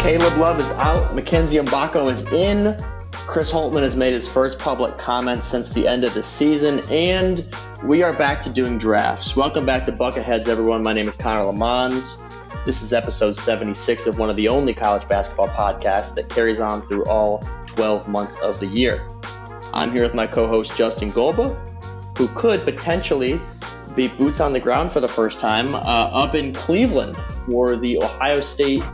Caleb Love is out. Mackenzie Mgbako is in. Chris Holtmann has made his first public comment since the end of the season, and we are back to doing drafts. Welcome back to Bucketheads, everyone. My name is Connor Lemons. This is episode 76 of one of the only college basketball podcasts that carries on through all 12 months of the year. I'm here with my co host, Justin Golba, who could potentially be boots on the ground for the first time uh, up in Cleveland for the Ohio State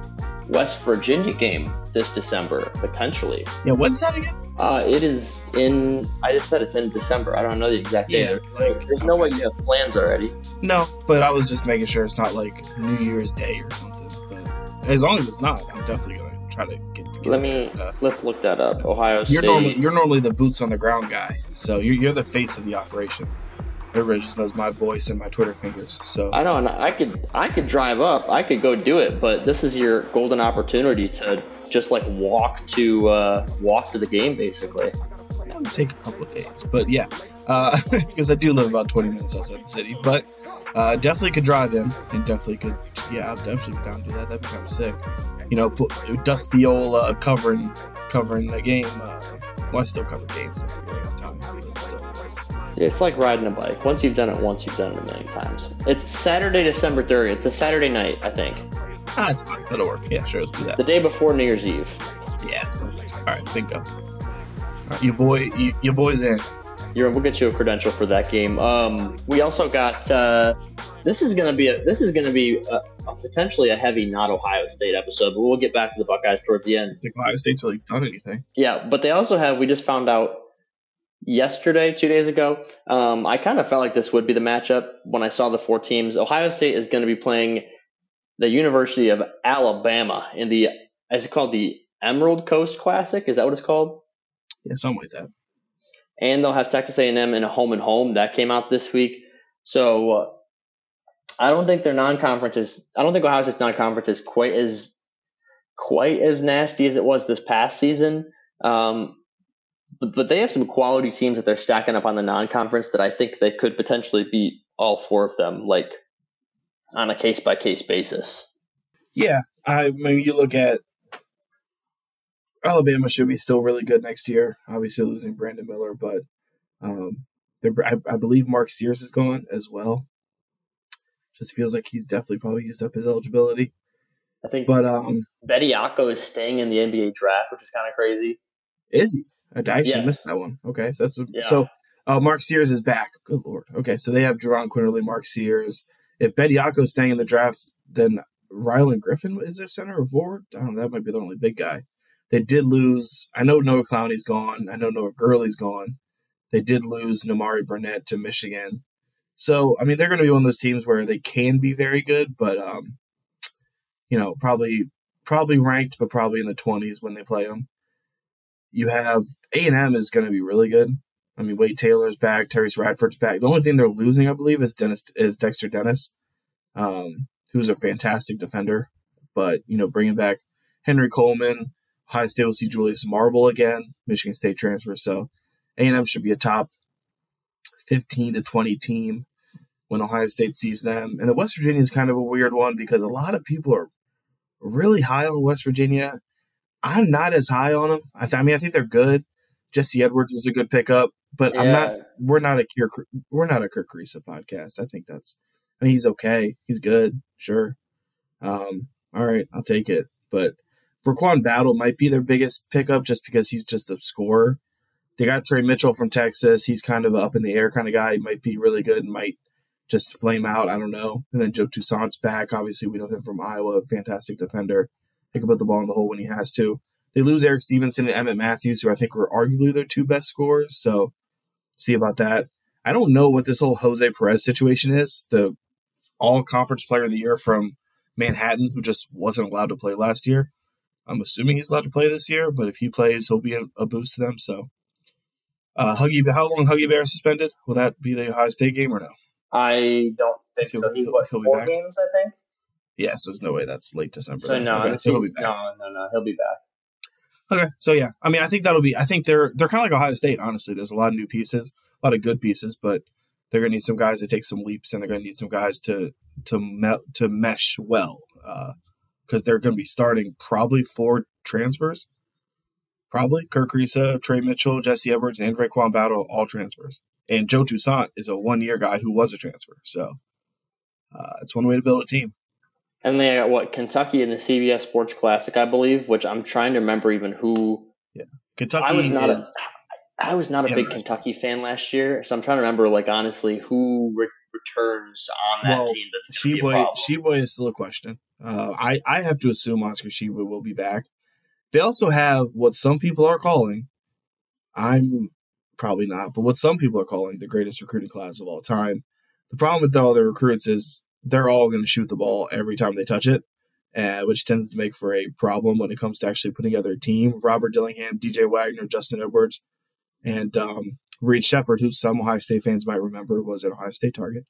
West Virginia game this December, potentially. Yeah, when's that again? Uh, it is in. I just said it's in December. I don't know the exact date. Yeah, like- There's no way you have plans already. No, but I was just making sure it's not like New Year's Day or something. But as long as it's not, I'm definitely gonna try to get. Let me Uh, let's look that up. Ohio you're State. normally you're normally the boots on the ground guy, so you're, you're the face of the operation. Everybody just knows my voice and my Twitter fingers. So I know, and I could I could drive up. I could go do it, but this is your golden opportunity to just like walk to uh, walk to the game, basically. that would take a couple of days, but yeah, uh, because I do live about 20 minutes outside the city, but uh, definitely could drive in and definitely could. Yeah, I'll definitely be down to do that. That'd be kind of sick. You know, put, dust the old uh, covering covering the game. Uh, well, I still cover games. It's like riding a bike. Once you've done it once, you've done it a million times. It's Saturday, December 30th. The Saturday night, I think. Ah, it's fine. That'll work. Yeah, sure. Let's do that. The day before New Year's Eve. Yeah, it's perfect. All right, bingo. All right, your boy, you, your boy's in. You're, we'll get you a credential for that game. Um, we also got. Uh, this is gonna be a. This is gonna be a, a potentially a heavy not Ohio State episode, but we'll get back to the Buckeyes towards the end. I think Ohio State's really done anything. Yeah, but they also have. We just found out yesterday, two days ago. Um, I kind of felt like this would be the matchup when I saw the four teams. Ohio State is going to be playing the University of Alabama in the. Is it called the Emerald Coast Classic? Is that what it's called? Yeah, something like that. and they'll have Texas A&M in a home and home that came out this week. So uh, I don't think their non-conference is. I don't think Ohio State's non-conference is quite as quite as nasty as it was this past season. Um, but, but they have some quality teams that they're stacking up on the non-conference that I think they could potentially beat all four of them, like on a case by case basis. Yeah, I mean, you look at Alabama should be still really good next year. Obviously, losing Brandon Miller, but um, I, I believe Mark Sears is gone as well. Just feels like he's definitely probably used up his eligibility. I think But um, Bediako is staying in the NBA draft, which is kind of crazy. is he? I actually Yes. missed that one. Okay, so that's Yeah. so. Uh, Mark Sears is back. Good lord. Okay, so they have Jerron Quinerly, Mark Sears. If Bediako's staying in the draft, then Rylan Griffin is their center or forward. I don't know. That might be the only big guy. They did lose. I know Noah Clowney's gone. I know Noah Gurley's gone. They did lose Nimari Burnett to Michigan. So I mean, they're going to be one of those teams where they can be very good, but um, you know, probably probably ranked, but probably in the twenties when they play them. You have A and M is going to be really good. I mean, Wade Taylor's back, Terry Radford's back. The only thing they're losing, I believe, is Dennis is Dexter Dennis, um, who's a fantastic defender. But you know, bringing back Henry Coleman, Ohio State will see Julius Marble again, Michigan State transfer. So A and M should be a top fifteen to twenty team when Ohio State sees them. And the West Virginia is kind of a weird one because a lot of people are really high on West Virginia, I'm not as high on them. I, th- I mean, I think they're good. Jesse Edwards was a good pickup, but yeah. I'm not. We're not a we're not a Kerr Kriisa podcast. I think that's. I mean, he's okay. He's good. Sure. Um. All right, I'll take it. But RaeQuan Battle might be their biggest pickup just because he's just a scorer. They got Tre Mitchell from Texas. He's kind of up in the air kind of guy. He might be really good and might just flame out. I don't know. And then Joe Toussaint's back. Obviously, we know him from Iowa, fantastic defender. He can put the ball in the hole when he has to. They lose Erik Stevenson and Emmitt Matthews, who I think were arguably their two best scorers. So see about that. I don't know what this whole Jose Perez situation is. The all conference player of the year from Manhattan, who just wasn't allowed to play last year. I'm assuming he's allowed to play this year, but if he plays, he'll be a, a boost to them. So, uh, Huggy, how long Huggy Bear suspended? Will that be the Ohio State game or no? I don't think so. so. He's what four games, I think. Yeah, so there's no way that's late December. So no, okay, so he'll be back. no, no, no, he'll be back. Okay, so yeah, I mean, I think that'll be. I think they're they're kind of like Ohio State. Honestly, there's a lot of new pieces, a lot of good pieces, but they're gonna need some guys to take some leaps, and they're gonna need some guys to to me- to mesh well, because uh, they're gonna be starting probably four transfers, probably Kerr Kriisa, Tre Mitchell, Jesse Edwards, and RaeQuan Battle, all transfers, and Joe Toussaint is a one year guy who was a transfer, so uh, it's one way to build a team. And they got what Kentucky in the CBS Sports Classic, I believe, which I'm trying to remember even who. Yeah, Kentucky. I was not a. I was not a big Kentucky fan last year, so I'm trying to remember, like honestly, who re- returns on that well, team. That's Tshiebwe. Tshiebwe is still a question. Uh, I I have to assume Oscar Tshiebwe will be back. They also have what some people are calling. I'm probably not, but what some people are calling the greatest recruiting class of all time. The problem with all the recruits is they're all going to shoot the ball every time they touch it, uh, which tends to make for a problem when it comes to actually putting together a team. Robert Dillingham, DJ Wagner, Justin Edwards, and um, Reed Sheppard, who some Ohio State fans might remember was an Ohio State target.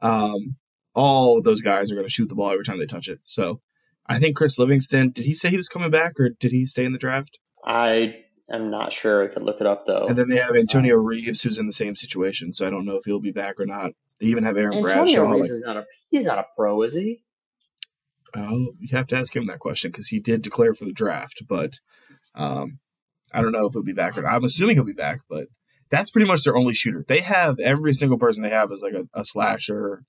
Um, all those guys are going to shoot the ball every time they touch it. So I think Chris Livingston, did he say he was coming back or did he stay in the draft? I am not sure. I could look it up though. And then they have Antonio Reeves, who's in the same situation. So I don't know if he'll be back or not. They even have Aaron Antonio Bradshaw. Reeves like, is not a, he's not a pro, is he? Oh, you have to ask him that question because he did declare for the draft, but um, I don't know if he'll be back or not. I'm assuming he'll be back, but that's pretty much their only shooter. They have every single person they have is like a, a slasher,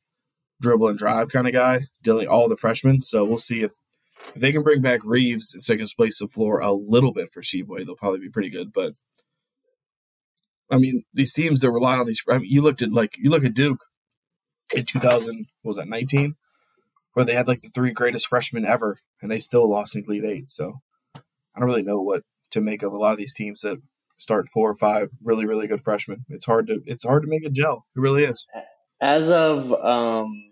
dribble and drive kind of guy, dealing all the freshmen. So we'll see if, if they can bring back Reeves so they can space the floor a little bit for Tshiebwe. They'll probably be pretty good. But I mean, these teams that rely on these. I mean, you looked at like you look at Duke in 2000 was that 19 where they had like the three greatest freshmen ever and they still lost in Elite Eight. So I don't really know what to make of a lot of these teams that start four or five really really good freshmen. It's hard to it's hard to make a gel. It really is. As of um,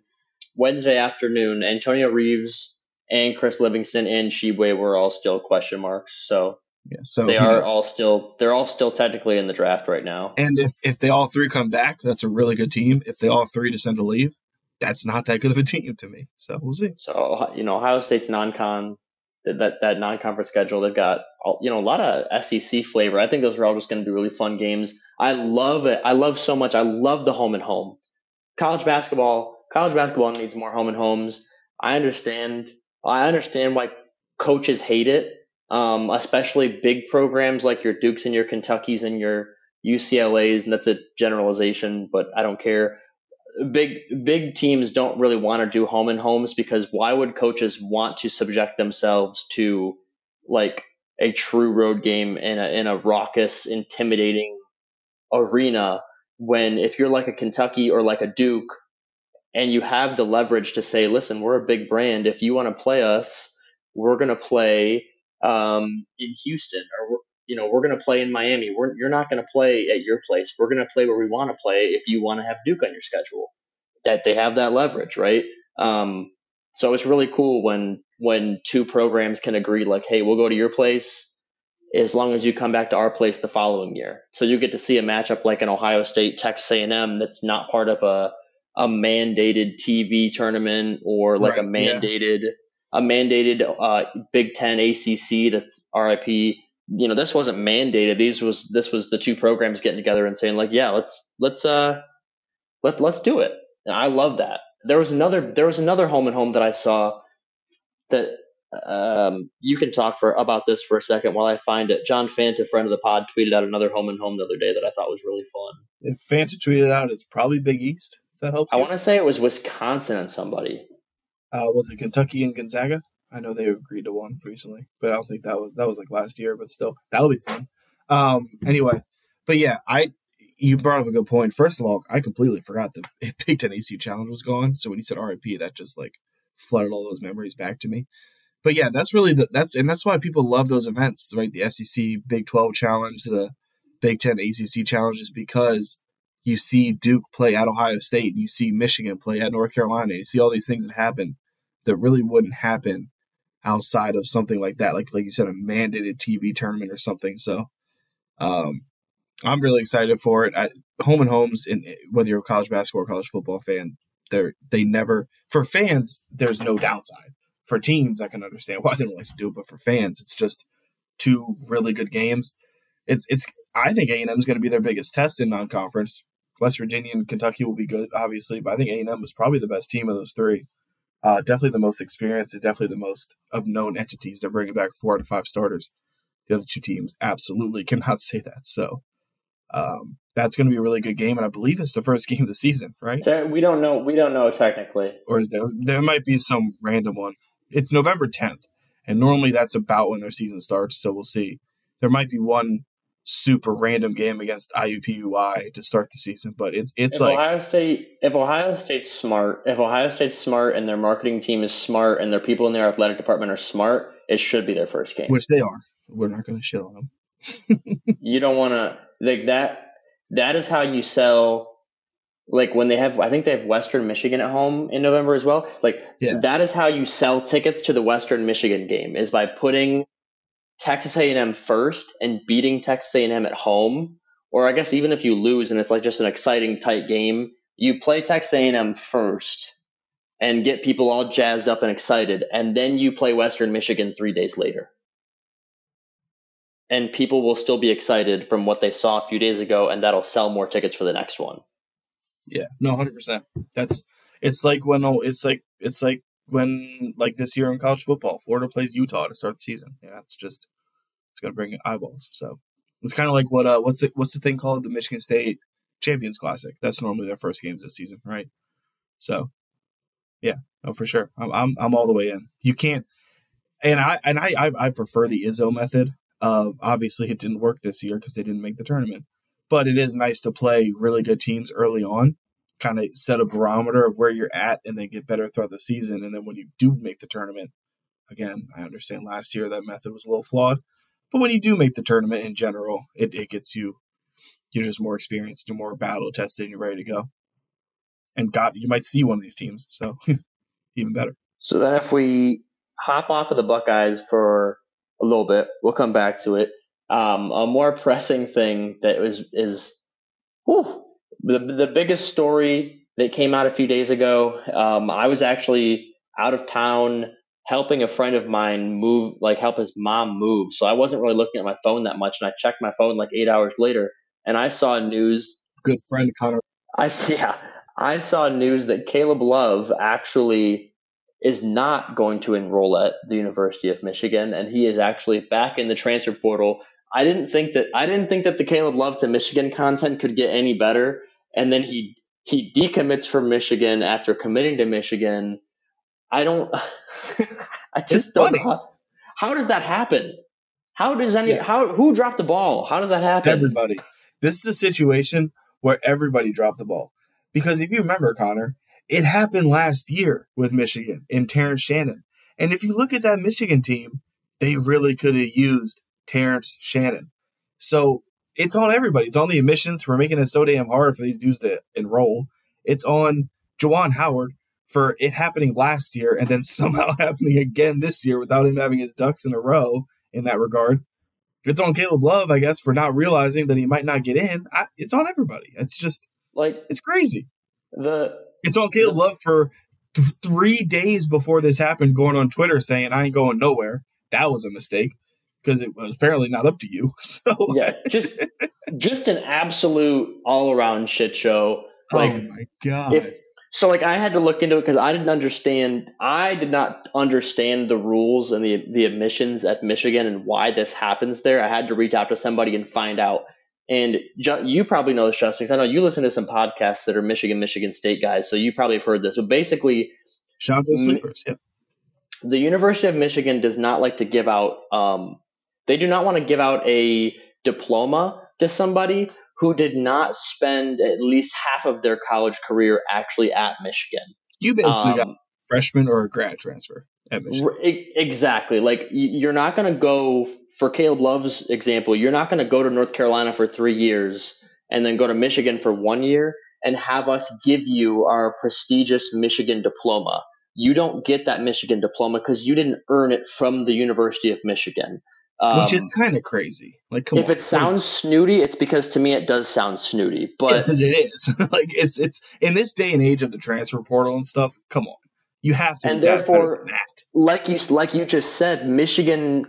Wednesday afternoon, Antonio Reeves and Chris Livingston and Tshiebwe were all still question marks. So yeah, so they are all still they're all still technically in the draft right now. And if if they all three come back, that's a really good team. If they all three decide to leave, that's not that good of a team to me. So we'll see. So you know, Ohio State's non-con that that non-conference schedule, they've got you know a lot of SEC flavor. I think those are all just going to be really fun games. I love it. I love so much. I love the home and home. College basketball. College basketball needs more home and homes. I understand. I understand why coaches hate it um, especially big programs like your Dukes and your Kentuckys and your UCLA's, and that's a generalization, but I don't care. Big big teams don't really want to do home and homes because why would coaches want to subject themselves to like a true road game in a in a raucous, intimidating arena when if you're like a Kentucky or like a Duke and you have the leverage to say, listen, we're a big brand. If you want to play us, we're going to play um, in Houston, or you know, we're going to play in Miami. We're, you're not going to play at your place. We're going to play where we want to play. If you want to have Duke on your schedule, that they have that leverage, right? Um, so it's really cool when when two programs can agree, like, hey, we'll go to your place as long as you come back to our place the following year. So you get to see a matchup like an Ohio State Texas A&M that's not part of a a mandated TV tournament or like right, a mandated yeah a mandated uh, Big Ten ACC that's RIP. You know, this wasn't mandated. These was this was the two programs getting together and saying like, yeah, let's let's uh let let's do it. And I love that. There was another there was another home and home that I saw that um, you can talk for about this for a second while I find it. John Fanta, friend of the pod, tweeted out another home and home the other day that I thought was really fun. If Fanta tweeted out, it's probably Big East. If that helps. I want to say it was Wisconsin and somebody. Uh, was it Kentucky and Gonzaga? I know they agreed to one recently, but I don't think that was that was like last year. But still, that'll be fun. Um, anyway, but yeah, I you brought up a good point. First of all, I completely forgot the Big Ten AC Challenge was gone. So when you said RIP, that just like flooded all those memories back to me. But yeah, that's really the that's and that's why people love those events, right? The SEC Big Twelve Challenge, the Big Ten ACC challenges because you see Duke play at Ohio State, and you see Michigan play at North Carolina. You see all these things that happen that really wouldn't happen outside of something like that, like like you said, a mandated TV tournament or something. So, um, I'm really excited for it. I, home and homes, in whether you're a college basketball or college football fan, they they never for fans. There's no downside. For teams, I can understand why they don't like to do it, but for fans, it's just two really good games. It's it's. I think A and M is going to be their biggest test in non-conference. West Virginia and Kentucky will be good, obviously, but I think A and M was probably the best team of those three. Uh, definitely the most experienced and definitely the most of known entities. They're bringing back four out of five starters. The other two teams absolutely cannot say that. So um, that's going to be a really good game, and I believe it's the first game of the season, right? So we don't know. We don't know technically, or is there? There might be some random one. It's November 10th, and normally that's about when their season starts. So we'll see. There might be one super random game against IUPUI to start the season, but it's it's if like Ohio State. If Ohio State's smart, if Ohio State's smart, and their marketing team is smart, and their people in their athletic department are smart, it should be their first game. Which they are. We're not going to shit on them. you don't want to like that. That is how you sell. Like when they have, I think they have Western Michigan at home in November as well. Like yeah. that is how you sell tickets to the Western Michigan game is by putting Texas A&M first and beating Texas A&M at home, or I guess even if you lose and it's like just an exciting tight game, you play Texas A&M first and get people all jazzed up and excited, and then you play Western Michigan three days later. And people will still be excited from what they saw a few days ago, and that'll sell more tickets for the next one. Yeah, no, hundred percent. That's it's like when oh, it's like it's like when like this year in college football, Florida plays Utah to start the season. Yeah, it's just it's going to bring eyeballs. So it's kind of like what uh what's the what's the thing called the Michigan State Champions Classic? That's normally their first games this season, right? So yeah, no, for sure. I'm I'm I'm all the way in. You can't, and I and I I, I prefer the Izzo method. Of obviously it didn't work this year because they didn't make the tournament, but it is nice to play really good teams early on kind of set a barometer of where you're at and then get better throughout the season. And then when you do make the tournament, again, I understand last year that method was a little flawed, but when you do make the tournament in general, it, it gets you, you're just more experienced, you're more battle tested, and you're ready to go. And God, you might see one of these teams. So even better. So then if we hop off of the Buckeyes for a little bit, we'll come back to it. Um, a more pressing thing that is whew, the the biggest story that came out a few days ago. Um, I was actually out of town helping a friend of mine move, like help his mom move. So I wasn't really looking at my phone that much, and I checked my phone like eight hours later, and I saw news. Good friend Connor. I see. Yeah, I saw news that Caleb Love actually is not going to enroll at the University of Michigan, and he is actually back in the transfer portal. I didn't think that I didn't think that the Caleb Love to Michigan content could get any better and then he he decommits from Michigan after committing to Michigan. I don't. I just it's don't. How, how, does that happen? How does any? Yeah. How who dropped the ball? How does that happen? Everybody. This is a situation where everybody dropped the ball because if you remember, Connor, it happened last year with Michigan and Terrence Shannon. And if you look at that Michigan team, they really could have used Terrence Shannon. So it's on everybody. It's on the admissions for making it so damn hard for these dudes to enroll. It's on Juwan Howard for it happening last year and then somehow happening again this year without him having his ducks in a row in that regard. It's on Caleb Love, I guess, for not realizing that he might not get in. I, it's on everybody. It's just like it's crazy. The it's on Caleb the, Love for th- three days before this happened, going on Twitter saying I ain't going nowhere. That was a mistake because it was apparently not up to you. So yeah, just just an absolute all around shit show. Like, oh my god! If So like I had to look into it because I didn't understand. I did not understand the rules and the the admissions at Michigan and why this happens there. I had to reach out to somebody and find out. And you probably know this, Justin. 'cause I know you listen to some podcasts that are Michigan, Michigan State guys, so you probably have heard this. But basically, Shout out to the sleepers. Yep. the University of Michigan does not like to give out. Um, they do not want to give out a diploma to somebody who did not spend at least half of their college career actually at Michigan. You basically got Um, a freshman or a grad transfer at Michigan. exactly. Like you're not going to go for Caleb Love's example. You're not going to go to North Carolina for three years and then go to Michigan for one year and have us give you our prestigious Michigan diploma. You don't get that Michigan diploma because you didn't earn it from the University of Michigan. Um, which is kind of crazy. Like, come if on. it sounds snooty, it's because to me it does sound snooty. But because it is like it's it's in this day and age of the transfer portal and stuff. Come on, you have to. And therefore- that. like you like you just said, Michigan.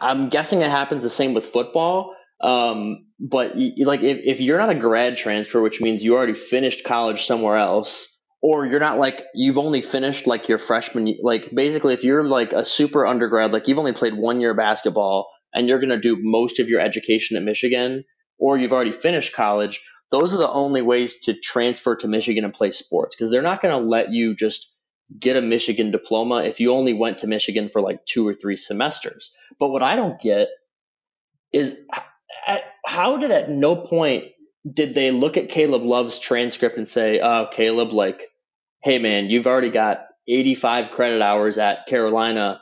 I'm guessing it happens the same with football. Um, but y like if, if you're not a grad transfer, which means you already finished college somewhere else, or you're not like you've only finished like your freshman, like basically if you're like a super undergrad, like you've only played one year of basketball and you're going to do most of your education at Michigan, or you've already finished college, those are the only ways to transfer to Michigan and play sports because they're not going to let you just get a Michigan diploma if you only went to Michigan for like two or three semesters. But what I don't get is how did at no point did they look at Caleb Love's transcript and say, "Oh, Caleb, like, hey man, you've already got 85 credit hours at Carolina.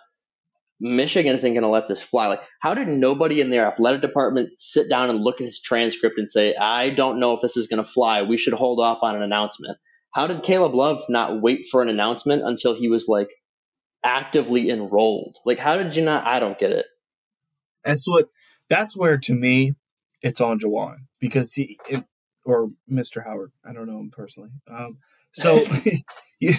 Michigan isn't going to let this fly." Like, how did nobody in their athletic department sit down and look at his transcript and say, "I don't know if this is going to fly. We should hold off on an announcement." How did Caleb Love not wait for an announcement until he was like actively enrolled? Like, how did you not? I don't get it. That's what. That's where to me, it's on Juwan because he it, or Mr. Howard. I don't know him personally. Um, so you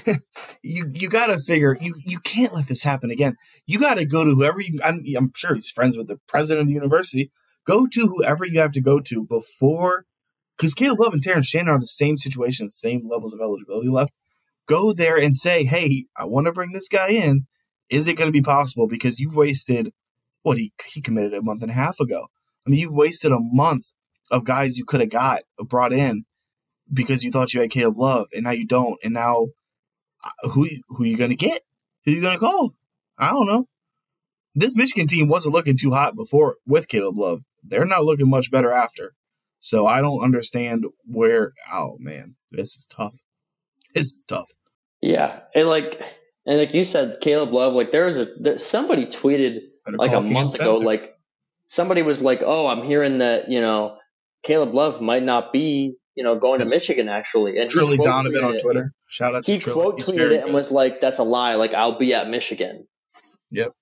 you you got to figure you you can't let this happen again. You got to go to whoever you. I'm, I'm sure he's friends with the president of the university. Go to whoever you have to go to before, because Caleb Love and Terrence Shannon are in the same situation, same levels of eligibility left. Go there and say, "Hey, I want to bring this guy in. Is it going to be possible? Because you've wasted what he he committed a month and a half ago. I mean, you've wasted a month of guys you could have got brought in because you thought you had Caleb Love, and now you don't. And now, uh, who who you going to get? Who you going to call? I don't know. This Michigan team wasn't looking too hot before with Caleb Love. They're not looking much better after. So I don't understand where. Oh man, this is tough. This is tough. Yeah, and like and like you said, Caleb Love. Like there was a there, somebody tweeted like a Cam month ago, Spencer. like somebody was like, "Oh, I'm hearing that you know Caleb Love might not be you know going to Michigan actually." And Trilly Donovan on it. Twitter. Shout out to He quote tweeted it and was like, "That's a lie. Like I'll be at Michigan." Yep.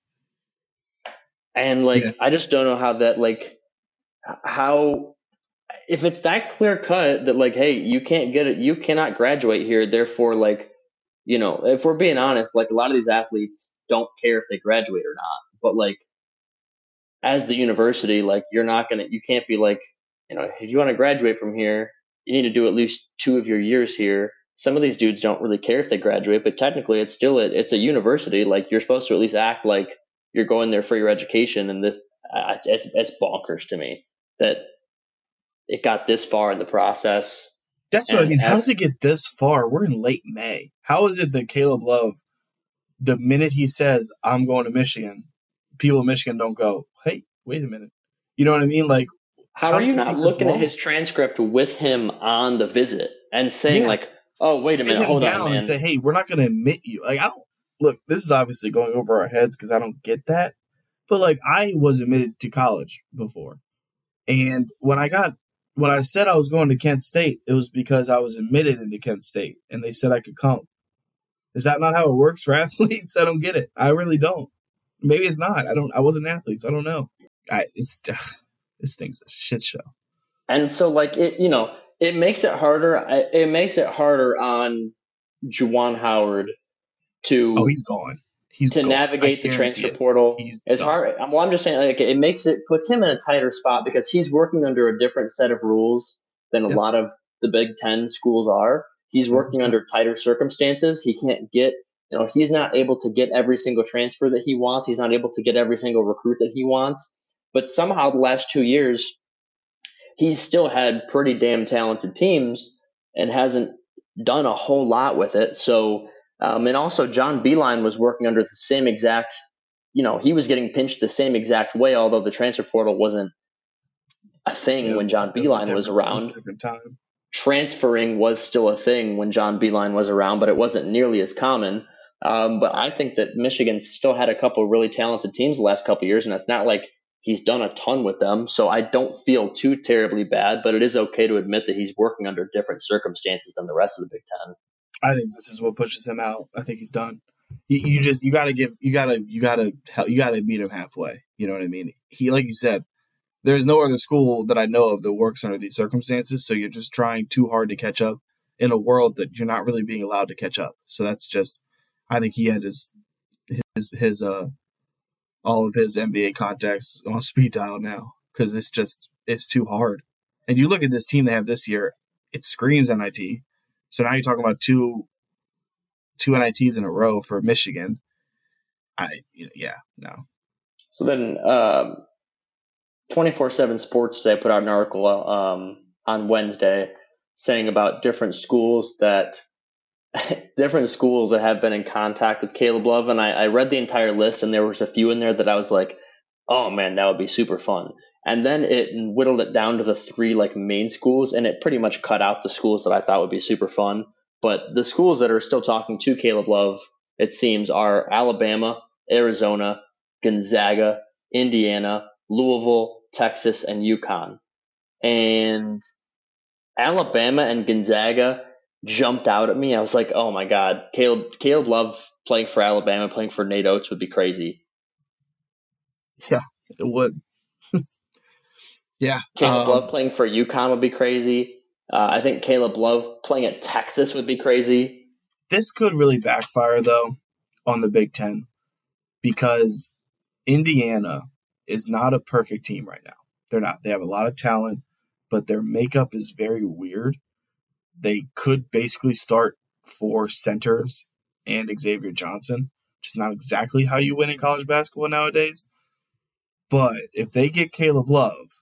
And like Yeah. I just don't know how that like how if it's that clear cut that like hey you can't get it you cannot graduate here therefore like you know if we're being honest like a lot of these athletes don't care if they graduate or not but like as the university like you're not gonna you can't be like you know if you want to graduate from here you need to do at least two of your years here some of these dudes don't really care if they graduate but technically it's still a, it's a university like you're supposed to at least act like you're going there for your education and this uh, it's it's bonkers to me that it got this far in the process That's what I mean. How does it get this far? We're in late May. How is it that Caleb Love, the minute he says, I'm going to Michigan, people in Michigan don't go, hey, wait a minute. You know what I mean? Like, how, How are you not looking at his transcript with him on the visit and saying Yeah. like oh wait a minute hold down on man and say, hey, we're not going to admit you. Like, I don't, look, this is obviously going over our heads because I don't get that. But like, I was admitted to college before. And when I got, when I said I was going to Kent State, it was because I was admitted into Kent State and they said I could come. Is that not how it works for athletes? I don't get it. I really don't. Maybe it's not. I don't. I wasn't an athlete, so I don't know. I it's this thing's a shit show. and so like it you know it makes it harder it makes it harder on Juwan Howard to Oh, he's gone. He's to gone. navigate I the transfer it. portal. He's It's done. hard. Well, I'm just saying, like, it makes it puts him in a tighter spot because he's working under a different set of rules than a Yep. lot of the Big Ten schools are. He's working under tighter circumstances. He can't get, you know, he's not able to get every single transfer that he wants. He's not able to get every single recruit that he wants. But somehow the last two years, he's still had pretty damn talented teams and hasn't done a whole lot with it. So, um, and also John Beilein was working under the same exact, you know, he was getting pinched the same exact way, although the transfer portal wasn't a thing yeah, when John Beilein was, was around. different time. Transferring was still a thing when John Beilein was around, but it wasn't nearly as common. Um, but I think that Michigan still had a couple really talented teams the last couple years, and it's not like he's done a ton with them. So I don't feel too terribly bad, but it is okay to admit that he's working under different circumstances than the rest of the Big Ten. I think this is what pushes him out. I think he's done. You, you just you gotta give you gotta you gotta help, you gotta meet him halfway. You know what I mean? He like you said, there's no other school that I know of that works under these circumstances. So you're just trying too hard to catch up in a world that you're not really being allowed to catch up. So that's just, I think he had his, his, his, uh, all of his NBA contacts on speed dial now because it's just, it's too hard. And you look at this team they have this year, it screams NIT. So now you're talking about two, two NITs in a row for Michigan. I, yeah, no. So then, um, 24 7 Sports Today put out an article um, on Wednesday saying about different schools that different schools that have been in contact with Caleb Love. And I, I, read the entire list, and there was a few in there that I was like, oh man, that would be super fun. And then it whittled it down to the three like main schools, and it pretty much cut out the schools that I thought would be super fun. But the schools that are still talking to Caleb Love, it seems, are Alabama, Arizona, Gonzaga, Indiana, Louisville, Texas, and UConn. And Alabama and Gonzaga jumped out at me. I was like, oh my God, Caleb, Caleb Love playing for Alabama, playing for Nate Oats would be crazy. Yeah, it would. yeah. Caleb um, Love playing for UConn would be crazy. Uh, I think Caleb Love playing at Texas would be crazy. This could really backfire, though, on the Big Ten because Indiana is not a perfect team right now. They're not. They have a lot of talent, but their makeup is very weird. They could basically start four centers and Xavier Johnson, which is not exactly how you win in college basketball nowadays. But if they get Caleb Love,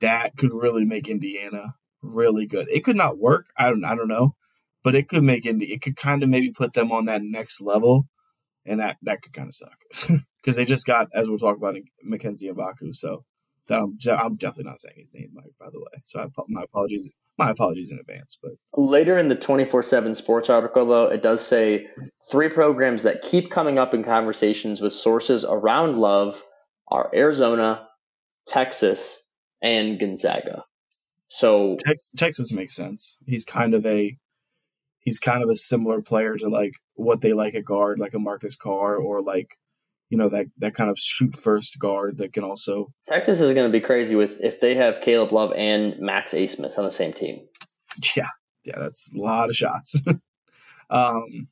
that could really make Indiana really good. It could not work. I don't. I don't know, but it could make Indy. It could kind of maybe put them on that next level, and that that could kind of suck. because they just got, as we'll talk about, Mackenzie Mbaku. So that I'm, I'm definitely not saying his name, Mike. By the way, so I, my apologies. My apologies in advance. But later in the 24 7 sports article, though, it does say three programs that keep coming up in conversations with sources around Love are Arizona, Texas, and Gonzaga. So Texas, Texas makes sense. He's kind of a he's kind of a similar player to like what they like at guard, like a Marcus Carr or like you know that that kind of shoot first guard that can also. Texas is going to be crazy with if they have Caleb Love and Max Abmas on the same team. Yeah, yeah, that's a lot of shots. um,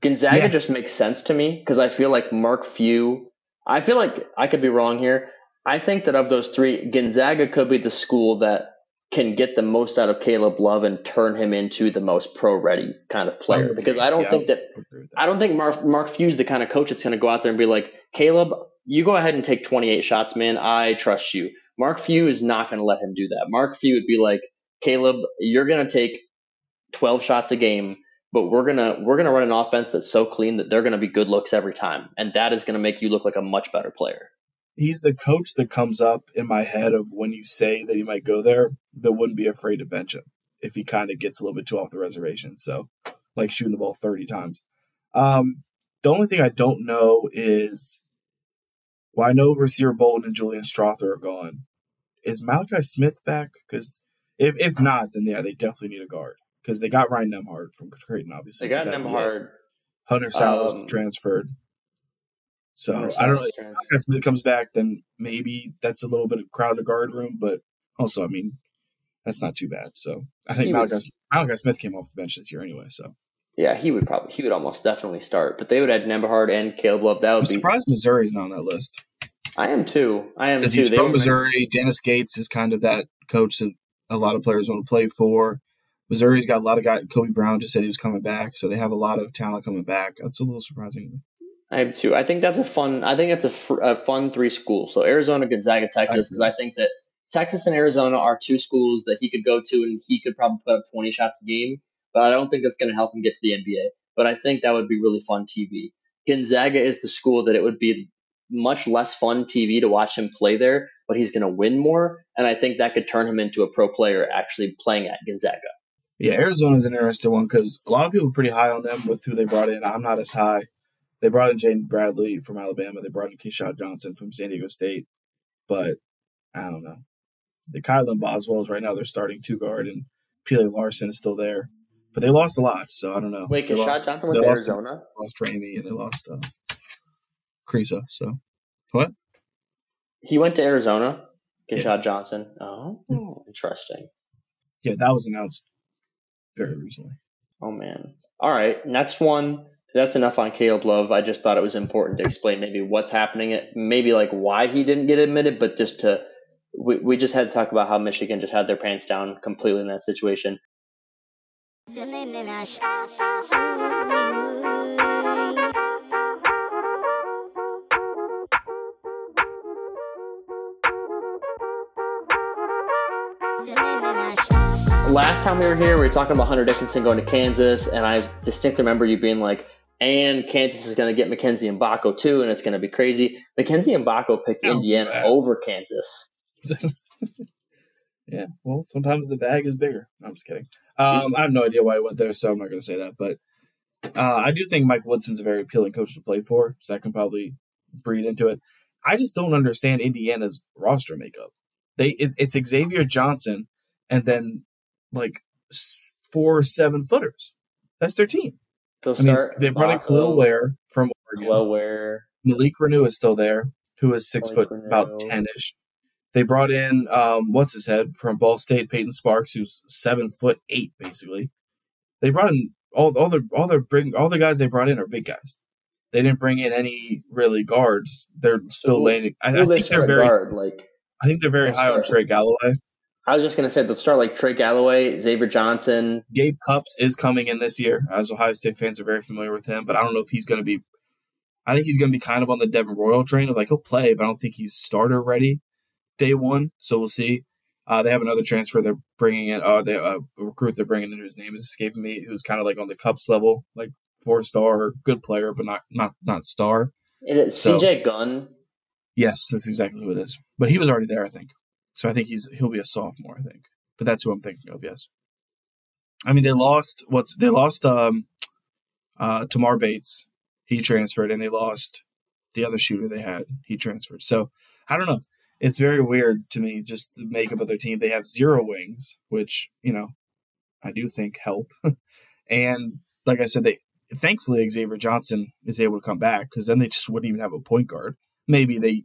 Gonzaga yeah. just makes sense to me because I feel like Mark Few. I feel like I could be wrong here. I think that of those three, Gonzaga could be the school that can get the most out of Caleb Love and turn him into the most pro ready kind of player. Because I don't yeah, think that, that, I don't think Mark Mark Few's the kind of coach that's going to go out there and be like, Caleb, you go ahead and take 28 shots, man. I trust you. Mark Few is not going to let him do that. Mark Few would be like, Caleb, you're going to take 12 shots a game, but we're gonna we're gonna run an offense that's so clean that they're going to be good looks every time, and that is going to make you look like a much better player he's the coach that comes up in my head of when you say that he might go there, that wouldn't be afraid to bench him if he kind of gets a little bit too off the reservation. So, like shooting the ball 30 times. Um, the only thing I don't know is, well, I know Rasir Bolton and Julian Strawther are gone. Is Malachi Smith back? Because if if not, then yeah, they definitely need a guard because they got Ryan Nembhard from Creighton, obviously. They got Nembhard. Hunter Sallis um, transferred. So I don't know. If Smith comes back, then maybe that's a little bit of crowded guard room, but also, I mean, that's not too bad. So I think Malachi, was, Malachi Smith came off the bench this year anyway. So yeah, he would probably he would almost definitely start. But they would add Nembhard and Caleb Love. That would I'm be surprised Missouri's not on that list. I am too. I am because he's from Missouri. Dennis Gates is kind of that coach that a lot of players want to play for. Missouri's got a lot of guys. Kobe Brown just said he was coming back, so they have a lot of talent coming back. That's a little surprising. I have too. I think that's a fun. I think that's a, fr- a fun three schools. So Arizona, Gonzaga, Texas, because I, I think that Texas and Arizona are two schools that he could go to and he could probably put up 20 shots a game. But I don't think that's going to help him get to the NBA. But I think that would be really fun TV. Gonzaga is the school that it would be much less fun TV to watch him play there, but he's going to win more. And I think that could turn him into a pro player actually playing at Gonzaga. Yeah, Arizona's an interesting one because a lot of people are pretty high on them with who they brought in. I'm not as high. They brought in Jaden Bradley from Alabama. They brought in Keshad Johnson from San Diego State. But I don't know. The Kylan Boswell's right now they're starting two guard and Pele Larsson is still there. But they lost a lot, so I don't know. Wait, Keshad Johnson went to Arizona? Lost, lost Ramey and they lost uh, Kriisa. So what? He went to Arizona. Keshad yeah. Johnson. Oh, interesting. Yeah, that was announced very recently. Oh man. All right, next one. That's enough on Caleb Love. I just thought it was important to explain maybe what's happening, maybe like why he didn't get admitted, but just to we, we just had to talk about how Michigan just had their pants down completely in that situation. Last time we were here, we were talking about Hunter Dickinson going to Kansas, and I distinctly remember you being like, and Kansas is going to get Mackenzie Mgbako too, and it's going to be crazy. Mackenzie Mgbako picked oh, Indiana man. over Kansas. yeah, well, sometimes the bag is bigger. No, I'm just kidding. Um, I have no idea why I went there, so I'm not going to say that. But uh, I do think Mike Woodson's a very appealing coach to play for, so that can probably breed into it. I just don't understand Indiana's roster makeup. They it, it's Xavier Johnson, and then like four seven footers. That's their team. I mean, they brought in Kel'el Ware from Oregon. Kel'el Ware. Malik Reneau is still there, who is six Malik foot, Reneau. about ten ish. They brought in um, what's his head from Ball State, Peyton Sparks, who's seven foot eight, basically. They brought in all all the all their bring all the guys they brought in are big guys. They didn't bring in any really guards. They're still so, landing. I, I think they're very guard, like. I think they're very high on Trey Galloway. I was just going to say they'll start like Trey Galloway, Xavier Johnson. Gabe Cupps is coming in this year, as Ohio State fans are very familiar with him. But I don't know if he's going to be. I think he's going to be kind of on the Devin Royal train of like he'll play, but I don't think he's starter ready day one. So we'll see. Uh, they have another transfer they're bringing in. Uh, they uh, a recruit they're bringing in whose name is escaping me, who's kind of like on the Cupps level, like four star, good player, but not not not star. Is it so, CJ Gunn? Yes, that's exactly who it is. But he was already there, I think. So I think he's he'll be a sophomore, I think. But that's who I'm thinking of. Yes. I mean, they lost what's they lost um, uh, Tamar Bates. He transferred, and they lost the other shooter they had. He transferred. So I don't know. It's very weird to me just the makeup of their team. They have zero wings, which you know I do think help. and like I said, they thankfully Xavier Johnson is able to come back because then they just wouldn't even have a point guard. Maybe they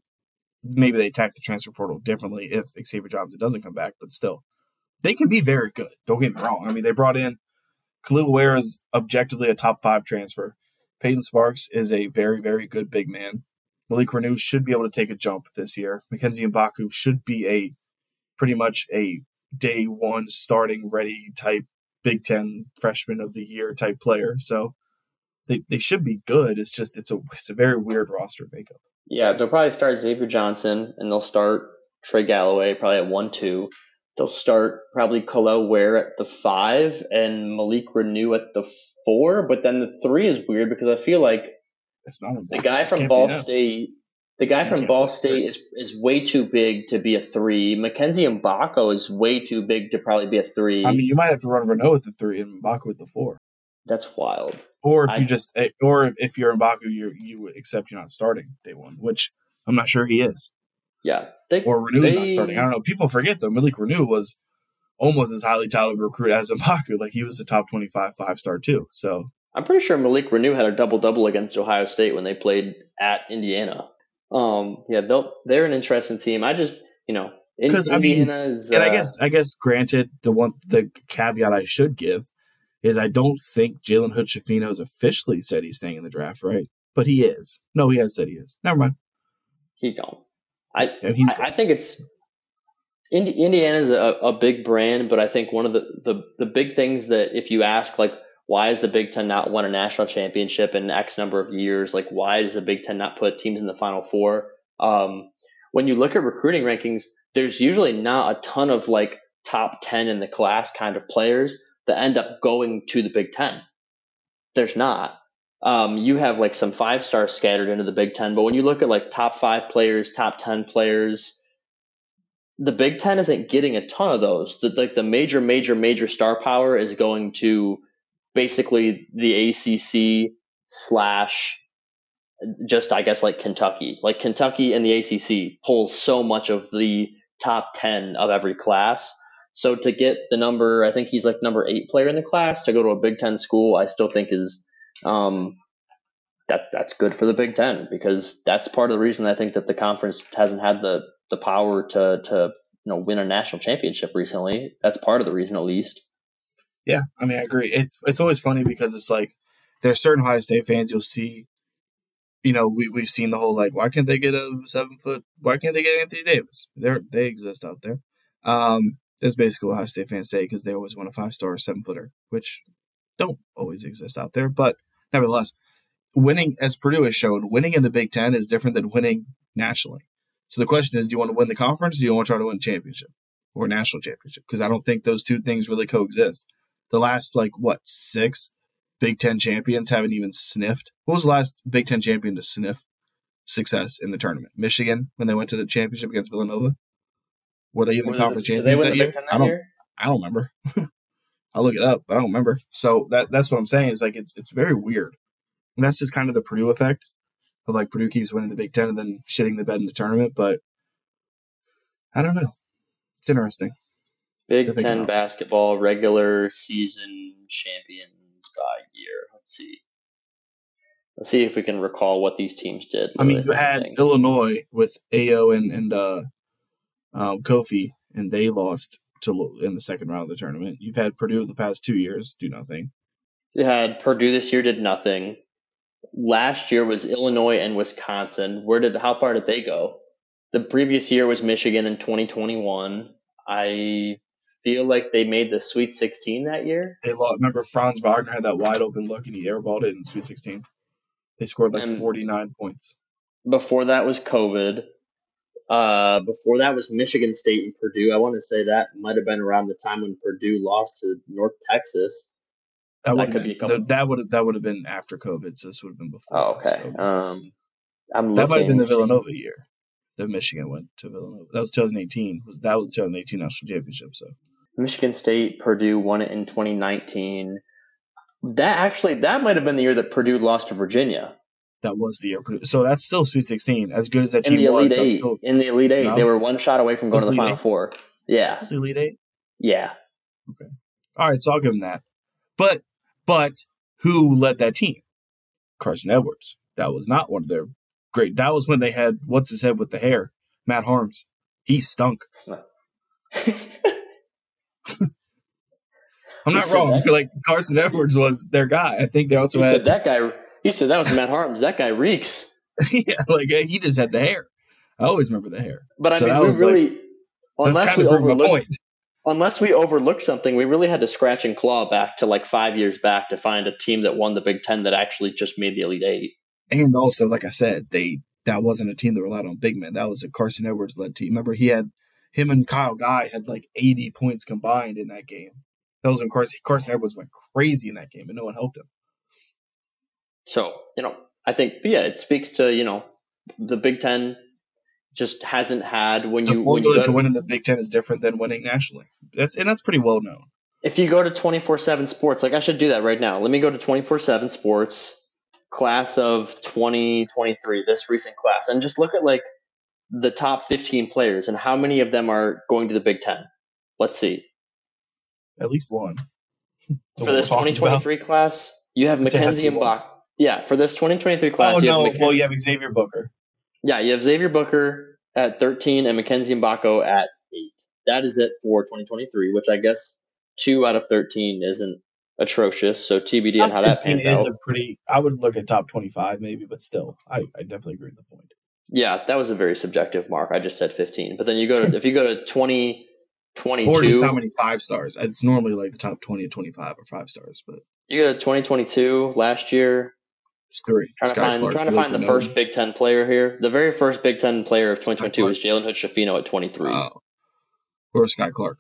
maybe they attack the transfer portal differently if Xavier Johnson doesn't come back, but still, they can be very good. Don't get me wrong. I mean, they brought in Kel'el Ware is objectively a top five transfer. Peyton Sparks is a very, very good big man. Malik Reneau should be able to take a jump this year. Mackenzie Mgbako should be a pretty much a day one starting ready type Big Ten freshman of the year type player. So they, they should be good. It's just it's a it's a very weird roster makeup. Yeah, they'll probably start Xavier Johnson and they'll start Trey Galloway probably at one two. They'll start probably Kel'el Ware at the five and Malik Reneau at the four. But then the three is weird because I feel like it's not the guy from Ball State. The guy from Ball State is is way too big to be a three. Mackenzie Mgbako is way too big to probably be a three. I mean, you might have to run Reneau at the three and Mgbako at the four. That's wild. Or if I, you just, eh, or if you're Mgbako, you you accept you're not starting day one, which I'm not sure he is. Yeah, they, or Reneau's they, not starting. I don't know. People forget though. Malik Reneau was almost as highly touted recruit as Mgbako. Like he was a top 25 five star too. So I'm pretty sure Malik Reneau had a double double against Ohio State when they played at Indiana. Um, yeah, they'll, they're an interesting team. I just, you know, because I mean, and uh, I guess, I guess, granted, the one the caveat I should give is I don't think Jalen Hood has officially said he's staying in the draft, right? But he is. No, he has said he is. Never mind. He gone. I, yeah, he's I, I think it's Indiana is a, a big brand, but I think one of the, the the big things that if you ask like why is the Big Ten not won a national championship in X number of years? Like why does the Big Ten not put teams in the Final Four? Um, when you look at recruiting rankings, there's usually not a ton of like top ten in the class kind of players that end up going to the Big Ten. There's not. Um, you have like some five stars scattered into the Big Ten, but when you look at like top five players, top ten players, the Big Ten isn't getting a ton of those. The, like the major, major, major star power is going to basically the ACC slash just I guess like Kentucky. Like Kentucky and the ACC pulls so much of the top ten of every class. So to get the number, I think he's like number eight player in the class to go to a Big Ten school. I still think is um, that that's good for the Big Ten because that's part of the reason I think that the conference hasn't had the the power to to you know win a national championship recently. That's part of the reason, at least. Yeah, I mean, I agree. It's it's always funny because it's like there's certain Ohio State fans you'll see. You know, we we've seen the whole like, why can't they get a seven foot? Why can't they get Anthony Davis? They're they exist out there. Um, that's basically what Ohio State fans say because they always want a five star seven footer, which don't always exist out there. But nevertheless, winning, as Purdue has shown, winning in the Big Ten is different than winning nationally. So the question is, do you want to win the conference or do you want to try to win championship or national championship? Because I don't think those two things really coexist. The last, like, what, six Big Ten champions haven't even sniffed. What was the last Big Ten champion to sniff success in the tournament? Michigan, when they went to the championship against Villanova? Were they even Were conference champions? They win the Big Ten that I don't, year? I don't remember. I'll look it up, but I don't remember. So that that's what I'm saying is like it's it's very weird. And that's just kind of the Purdue effect of like Purdue keeps winning the Big Ten and then shitting the bed in the tournament. But I don't know. It's interesting. Big Ten about. basketball regular season champions by year. Let's see. Let's see if we can recall what these teams did. I mean, you had Illinois with Ayo and and uh, um, Kofi, and they lost to in the second round of the tournament. You've had Purdue the past two years do nothing. You had Purdue this year did nothing. Last year was Illinois and Wisconsin. Where did how far did they go? The previous year was Michigan in 2021. I feel like they made the Sweet 16 that year. They lost. Remember Franz Wagner had that wide open look and he airballed it in Sweet 16. They scored like and 49 points. Before that was COVID. Uh, before that was Michigan State and Purdue. I want to say that might have been around the time when Purdue lost to North Texas. That, that could been, be a couple. that would that would have been after COVID, so this would have been before. Oh, okay. So. Um, I'm that might have been the Villanova year that Michigan went to Villanova. That was 2018. Was that was the 2018 national championship? So Michigan State, Purdue won it in 2019. That actually that might have been the year that Purdue lost to Virginia that was the year. So that's still Sweet 16. As good as that in team the Elite was, Eight. Still, in the Elite Eight, no. they were one shot away from going to the Final eight? Four. Yeah, was the Elite Eight. Yeah. Okay. All right, so I'll give them that. But but who led that team? Carson Edwards. That was not one of their great. That was when they had what's his head with the hair, Matt Haarms. He stunk. I'm not wrong. Like Carson Edwards was their guy. I think they also had that guy he said that was Matt Haarms. That guy reeks. yeah, like uh, he just had the hair. I always remember the hair. But I so mean, we really, like, unless we overlooked, unless we overlooked something, we really had to scratch and claw back to like five years back to find a team that won the Big Ten that actually just made the Elite Eight. And also, like I said, they that wasn't a team that relied on big men. That was a Carson Edwards led team. Remember, he had him and Kyle Guy had like 80 points combined in that game. That was when Carson, Carson Edwards went crazy in that game, and no one helped him. So, you know, I think, yeah, it speaks to, you know, the Big Ten just hasn't had when you. The formula you to win in the Big Ten is different than winning nationally. That's And that's pretty well known. If you go to 24 7 sports, like I should do that right now. Let me go to 24 7 sports, class of 2023, this recent class, and just look at like the top 15 players and how many of them are going to the Big Ten. Let's see. At least one. For this 2023 about. class, you have Mackenzie Mgbako. Yeah, for this 2023 class. Oh no! well, you have Xavier Booker. Yeah, you have Xavier Booker at 13 and Mackenzie Mgbako at eight. That is it for 2023, which I guess two out of 13 isn't atrocious. So TBD on how that pans is out. a pretty. I would look at top 25 maybe, but still, I, I definitely agree with the point. Yeah, that was a very subjective mark. I just said 15. But then you go to, if you go to 20, 22. Or just how many five stars. It's normally like the top 20 to 25 or five stars, but You go to 2022 last year. It's three. Trying to find, Clark, trying to find the first Big Ten player here. The very first Big Ten player of 2022 Clark. was Jalen Hood Schifino at 23. Oh. Or Skyy Clark.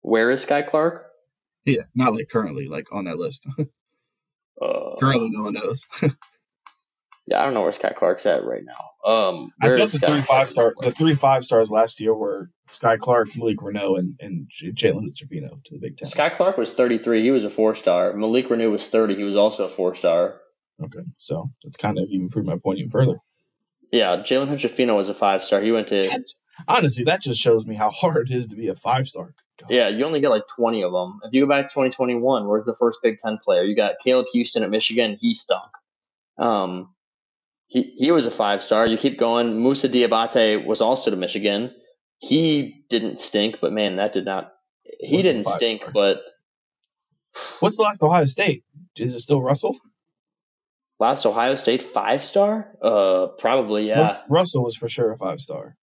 Where is Skyy Clark? Yeah, not like currently, like on that list. Uh, currently, no one knows. yeah, I don't know where Skyy Clark's at right now. Um, I is the Sky three five star, the three five stars last year were Skyy Clark, Malik Reneau, and and Jalen Trevino to the Big Ten. Skyy Clark was 33. He was a four star. Malik Reneau was 30. He was also a four star. Okay, so that's kind of even proved my point even further. Yeah, Jalen Hood Schifino was a five star. He went to That's- honestly, that just shows me how hard it is to be a five star. Yeah, you only get like 20 of them. If you go back to 2021, where's the first Big Ten player? You got Caleb Houston at Michigan. He stunk. Um, he, he was a five star. You keep going. Moussa Diabate was also to Michigan. He didn't stink, but man, that did not. He Wasn't didn't stink, stars. but What's the last Ohio State? Is it still Russell? Last Ohio State five star? Uh, probably yeah. Rus- Russell was for sure a five star.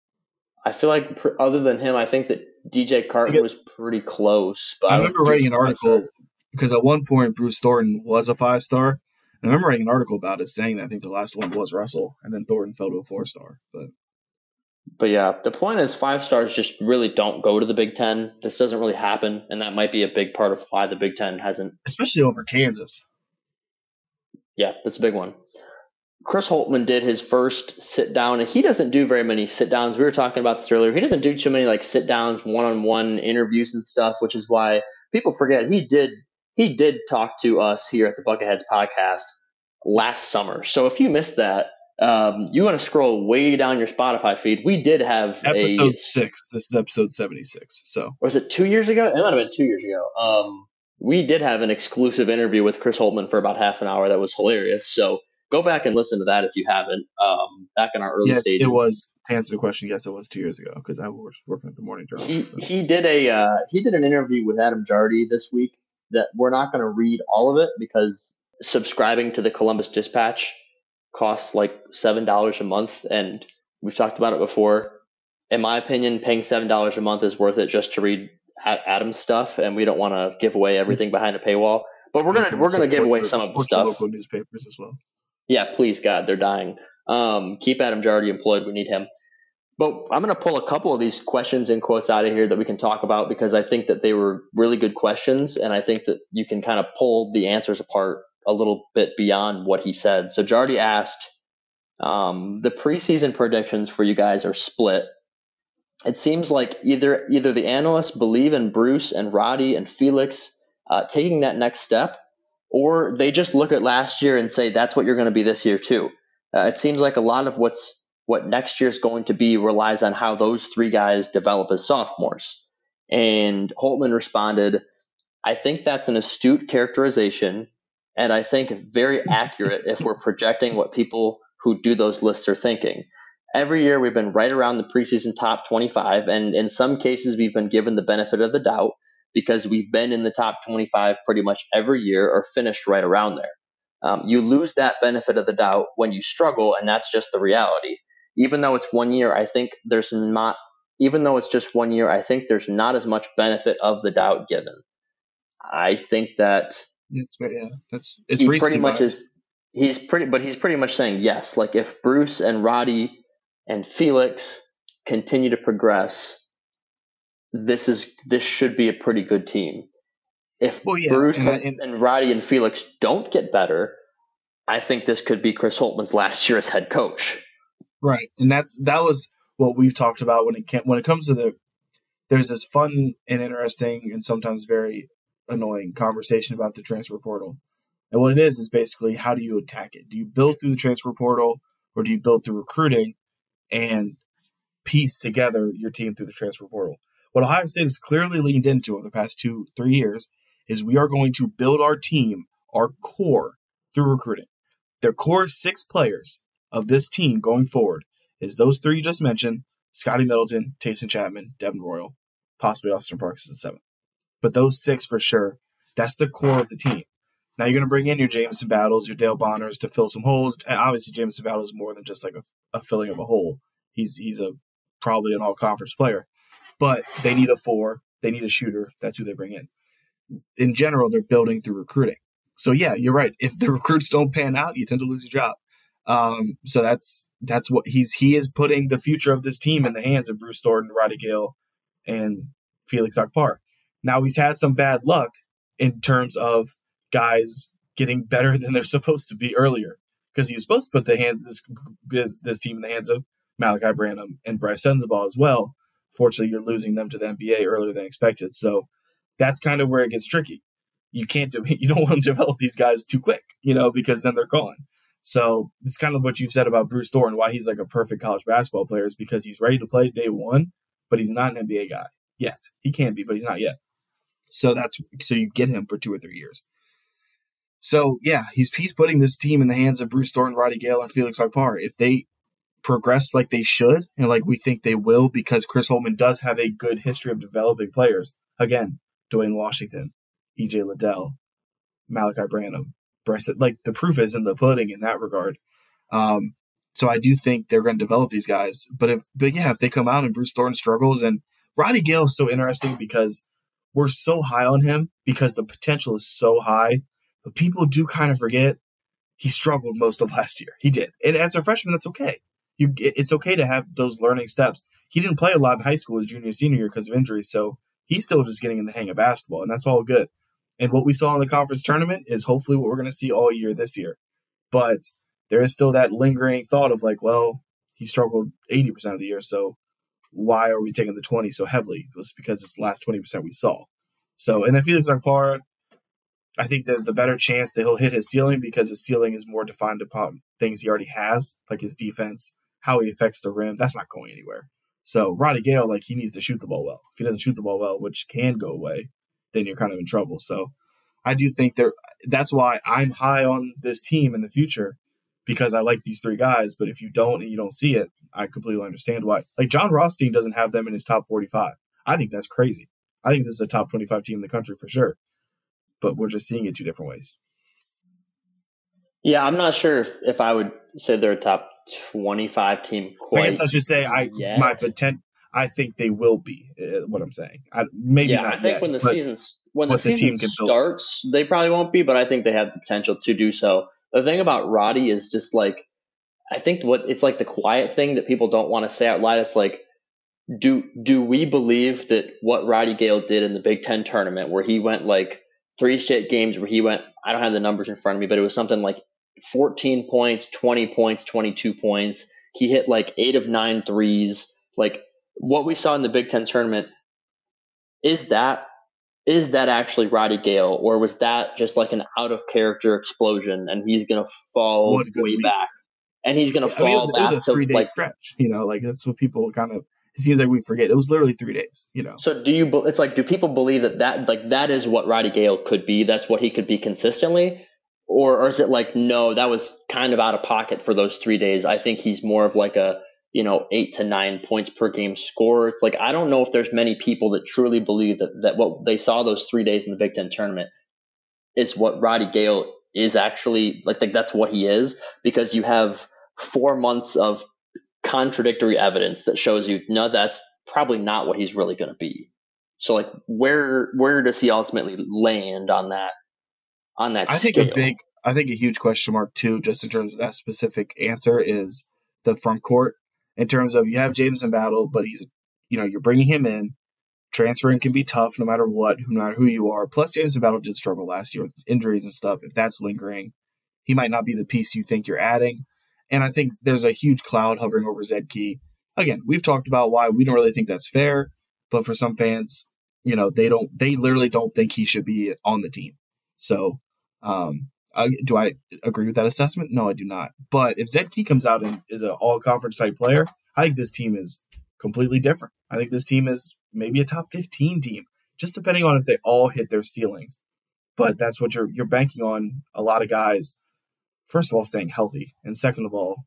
I feel like pr- other than him, I think that DJ Carton was pretty close. But I I remember reading an was a five-star. article because at one point Bruce Thornton was a five star. And I remember reading an article about it saying that I think the last one was Russell, and then Thornton fell to a four star. But But yeah, the point is five stars just really don't go to the Big Ten. This doesn't really happen, and that might be a big part of why the Big Ten hasn't. especially over Kansas. Yeah, that's a big one. Chris Holtmann did his first sit down, and he doesn't do very many sit downs. We were talking about this earlier. He doesn't do too many like sit downs, one on one interviews and stuff, which is why people forget he did he did talk to us here at the Bucketheads podcast last summer. So if you missed that, um, you want to scroll way down your Spotify feed. We did have Episode a six. This is episode seventy six. So was it two years ago? It might have been two years ago. Um, we did have an exclusive interview with Chris Holtmann for about half an hour that was hilarious. So go back and listen to that if you haven't. Um, back in our early yes, stages, it was. To answer the question, yes, it was two years ago because I was working at the morning journal. He so. he did a uh, he did an interview with Adam Jardy this week that we're not going to read all of it because subscribing to the Columbus Dispatch costs like seven dollars a month, and we've talked about it before. In my opinion, paying seven dollars a month is worth it just to read A- Adam's stuff, and we don't want to give away everything behind a paywall. But we're gonna we're gonna give away some of the stuff. Local newspapers as well. Yeah, please, God, they're dying. Um, keep Adam Jardy employed. We need him. But I'm going to pull a couple of these questions and quotes out of here that we can talk about because I think that they were really good questions, and I think that you can kind of pull the answers apart a little bit beyond what he said. So Jardy asked, um, the preseason predictions for you guys are split. It seems like either either the analysts believe in Bruce and Roddy and Felix uh, taking that next step, or they just look at last year and say that's what you're going to be this year too. Uh, it seems like a lot of what's what next year's going to be relies on how those three guys develop as sophomores. And Holtmann responded, I think that's an astute characterization, and I think very accurate if we're projecting what people who do those lists are thinking. Every year we've been right around the preseason top 25, and in some cases we've been given the benefit of the doubt because we've been in the top 25 pretty much every year or finished right around there. Um, you lose that benefit of the doubt when you struggle, and that's just the reality. Even though it's one year, I think there's not. Even though it's just one year, I think there's not as much benefit of the doubt given. I think that It's, yeah, that's it's he pretty much is. He's pretty, but he's pretty much saying yes. Like if Bruce and Roddy and Felix continue to progress, this is this should be a pretty good team. If Well, yeah, Bruce and and, and- Roddy and Felix don't get better, I think this could be Chris Holtmann's last year as head coach. Right, and that's that was what we've talked about when it can, when it comes to the. There's this fun and interesting and sometimes very annoying conversation about the transfer portal, and what it is is basically how do you attack it? Do you build through the transfer portal, or do you build through recruiting, and piece together your team through the transfer portal? What Ohio State has clearly leaned into over the past two three years is we are going to build our team, our core, through recruiting. Their core six players of this team going forward is those three you just mentioned Scotty Middleton, Taison Chapman, Devin Royal, possibly Austin Parks is the seventh. But those six for sure, that's the core of the team. Now you're going to bring in your Jamison Battles, your Dale Bonners to fill some holes. And obviously, Jamison Battles is more than just like a a filling of a hole. He's he's a probably an all conference player, but they need a four. They need a shooter. That's who they bring in. In general, they're building through recruiting. So yeah, you're right. If the recruits don't pan out, you tend to lose your job. Um, so that's that's what he's he is putting the future of this team in the hands of Bruce Thornton, Roddy Gayle, and Felix Okpara. Now he's had some bad luck in terms of guys getting better than they're supposed to be earlier because he was supposed to put the hand this, this, this team in the hands of Malachi Branham and Brice Sensabaugh as well. Fortunately, you're losing them to the NBA earlier than expected, so that's kind of where it gets tricky. You can't do you don't want to develop these guys too quick, you know, because then they're gone. So it's kind of what you've said about Bruce Thornton, why he's like a perfect college basketball player is because he's ready to play day one, but he's not an NBA guy yet. He can be, but he's not yet. So that's so you get him for two or three years. So yeah, he's he's putting this team in the hands of Bruce Thornton, Roddy Gayle, and Felix Okpara. If they progress like they should, and like we think they will, because Chris Holtmann does have a good history of developing players. Again, Duane Washington, EJ Liddell, Malachi Branham, Brice. Like the proof is in the pudding in that regard. Um, so I do think they're going to develop these guys. But if, but yeah, if they come out and Bruce Thornton struggles, and Roddy Gayle is so interesting because we're so high on him because the potential is so high. But people do kind of forget he struggled most of last year. He did, and as a freshman, that's okay. You, it's okay to have those learning steps. He didn't play a lot in high school his junior senior year because of injuries, so he's still just getting in the hang of basketball, and that's all good. And what we saw in the conference tournament is hopefully what we're going to see all year this year. But there is still that lingering thought of like, well, he struggled 80% of the year, so why are we taking the 20 so heavily? It was because it's the last 20% we saw. So, and then Felix Okpara, I think there's the better chance that he'll hit his ceiling because his ceiling is more defined upon things he already has, like his defense, how he affects the rim. That's not going anywhere. So Roddy Gayle, like he needs to shoot the ball well. If he doesn't shoot the ball well, which can go away, then you're kind of in trouble. So I do think there. That's why I'm high on this team in the future because I like these three guys. But if you don't and you don't see it, I completely understand why. Like Jon Rothstein doesn't have them in his top 45. I think that's crazy. I think this is a top 25 team in the country for sure. But we're just seeing it two different ways. Yeah, I'm not sure if, if I would say they're a top 25 team. I guess I should say I yet. my potent. I think they will be. Uh, what I'm saying. I, maybe yeah. I think yet, when the season's when the season the starts, they probably won't be, but I think they have the potential to do so. The thing about Roddy is just like I think what it's like the quiet thing that people don't want to say out loud. It's like, do do we believe that what Roddy Gayle did in the Big Ten tournament, where he went like three straight games, where he went, I don't have the numbers in front of me, but it was something like 14 points, 20 points, 22 points. He hit like eight of nine threes. Like what we saw in the Big Ten tournament, is that is that actually Roddy Gayle, or was that just like an out of character explosion and he's gonna fall way week. back? And he's gonna yeah, fall I mean, was, back it was a three day like, stretch. You know, like that's what people kind of. It seems like we forget. It was literally three days. You know. So do you? It's like, do people believe that that like that is what Roddy Gayle could be? That's what he could be consistently, or, or is it like no, that was kind of out of pocket for those three days? I think he's more of like a you know eight to nine points per game score. It's like I don't know if there's many people that truly believe that that what they saw those three days in the Big Ten tournament is what Roddy Gayle is actually like. Like that's what he is because you have four months of contradictory evidence that shows you no, that's probably not what he's really going to be. So like where where does he ultimately land on that on that? I think a big I think a huge question mark too, just in terms of that specific answer, is the front court in terms of you have Jamison Battle, but he's you know you're bringing him in. Transferring can be tough no matter what, no matter who you are. Plus, James Battle did struggle last year with injuries and stuff. If that's lingering, he might not be the piece you think you're adding. And I think there's a huge cloud hovering over Zed Key. Again, we've talked about why we don't really think that's fair, but for some fans, you know, they don't, they literally don't think he should be on the team. So, um, I, do I agree with that assessment? No, I do not. But if Zed Key comes out and is an all conference type player, I think this team is completely different. I think this team is maybe a top 15 team, just depending on if they all hit their ceilings. But that's what you're you're banking on a lot of guys. First of all, staying healthy, and second of all,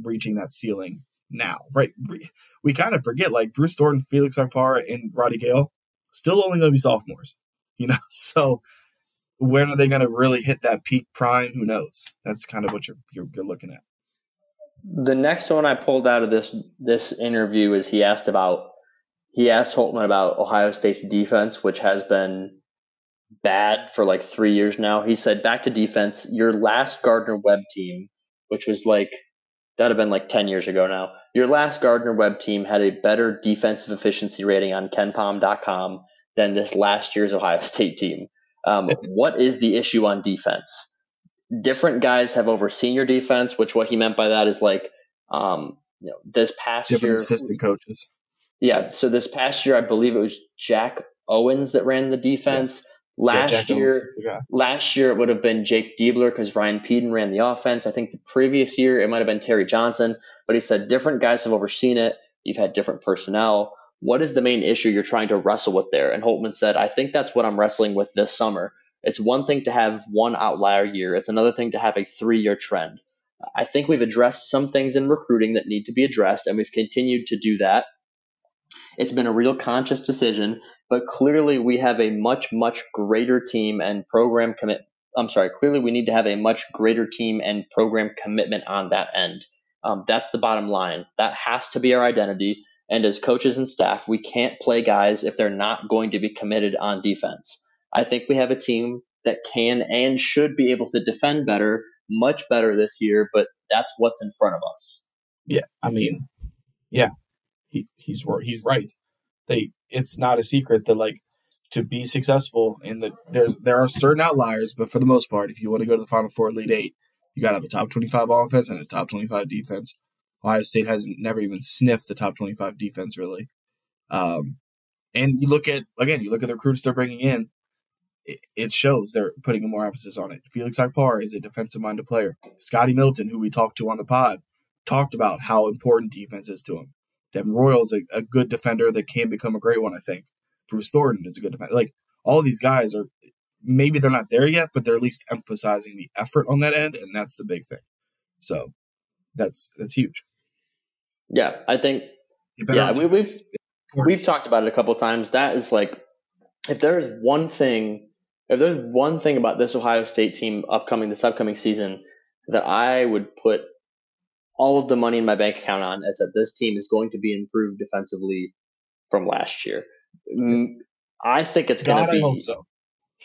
reaching that ceiling now. Right? We, we kind of forget like Bruce Thornton, Felix Okpara, and Roddy Gayle still only going to be sophomores. You know, so when are they going to really hit that peak prime? Who knows? That's kind of what you're, you're, you're looking at. The next one I pulled out of this this interview is he asked about he asked Holtmann about Ohio State's defense, which has been bad for like three years now. He said, "Back to defense. Your last Gardner Webb team, which was like that'd have been like ten years ago now. Your last Gardner Webb team had a better defensive efficiency rating on KenPom.com than this last year's Ohio State team. Um, what is the issue on defense? Different guys have overseen your defense, which what he meant by that is like, um, you know, this past Different year, assistant coaches. yeah. So this past year, I believe it was Jack Owens that ran the defense. Last Yeah, year, Owens is the guy. last year it would have been Jake Diebler because Ryan Pedon ran the offense. I think the previous year it might have been Terry Johnson, but he said different guys have overseen it. You've had different personnel. What is the main issue you're trying to wrestle with there? And Holtmann said, I think that's what I'm wrestling with this summer. It's one thing to have one outlier year, it's another thing to have a three year trend. I think we've addressed some things in recruiting that need to be addressed, and we've continued to do that. It's been a real conscious decision, but clearly we have a much, much greater team and program commit. I'm sorry, clearly we need to have a much greater team and program commitment on that end. Um, that's the bottom line. That has to be our identity. And as coaches and staff, we can't play guys if they're not going to be committed on defense. I think we have a team that can and should be able to defend better, much better this year, but that's what's in front of us. Yeah, I mean, yeah, he he's he's right. They it's not a secret that like to be successful in the there's there are certain outliers, but for the most part, if you want to go to the Final Four, Elite Eight, you got to have a top twenty five offense and a top twenty five defense. Ohio State hasn't never even sniffed the top twenty five defense really. Um, and you look at again, you look at the recruits they're bringing in. It, it shows they're putting more emphasis on it. Felix Okpara is a defensive minded player. Scotty Middleton, who we talked to on the pod, talked about how important defense is to him. Devin Royals a, a good defender that can become a great one, I think. Bruce Thornton is a good defender. Like all these guys are maybe they're not there yet, but they're at least emphasizing the effort on that end, and that's the big thing. So that's that's huge. Yeah, I think Yeah, have we- we've- we've talked about it a couple times. That is like, if there's one thing, if there's one thing about this Ohio State team upcoming this upcoming season that I would put all of the money in my bank account on, is that this team is going to be improved defensively from last year. Mm, I think it's going to I hope be. so.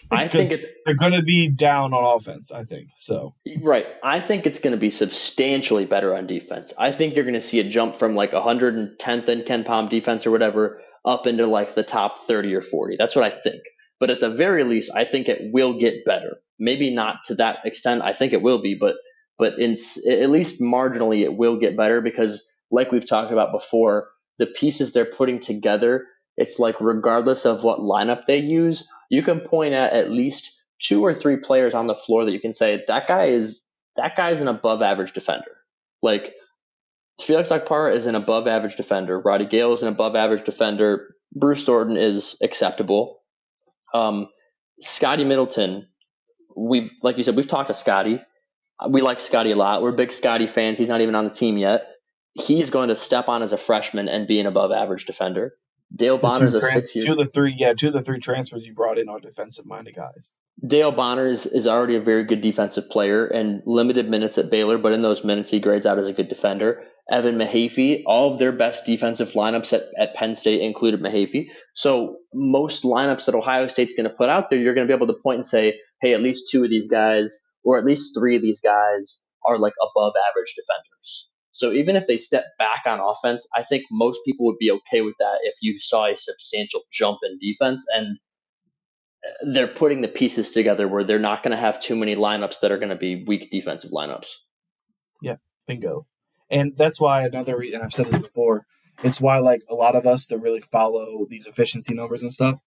I think it's They're going to be down on offense. I think so. Right. I think it's going to be substantially better on defense. I think you're going to see a jump from like 110th in KenPom defense or whatever up into like the top 30 or 40. That's what I think. But at the very least, I think it will get better. Maybe not to that extent. I think it will be, but but in at least marginally, it will get better because, like we've talked about before, the pieces they're putting together. It's like regardless of what lineup they use, you can point at at least two or three players on the floor that you can say that guy is that guy is an above average defender. Like Felix Okpara is an above average defender. Roddy Gayle is an above average defender. Bruce Thornton is acceptable. Um, Scotty Middleton, we've like you said, we've talked to Scotty. We like Scotty a lot. We're big Scotty fans. He's not even on the team yet. He's going to step on as a freshman and be an above average defender. Dale Bonner's a tran- six year two of the three, yeah, two of the three transfers you brought in are defensive minded guys. Dale Bonner is, is already a very good defensive player and limited minutes at Baylor, but in those minutes he grades out as a good defender. Evan Mahaffey, all of their best defensive lineups at, at Penn State included Mahaffey. So most lineups that Ohio State's going to put out there, you're going to be able to point and say, hey, at least two of these guys, or at least three of these guys are like above average defenders. So even if they step back on offense, I think most people would be okay with that if you saw a substantial jump in defense and uh, they're putting the pieces together where they're not going to have too many lineups that are going to be weak defensive lineups. Yeah, bingo. And that's why another reason I've said this before. It's why like a lot of us that really follow these efficiency numbers and stuff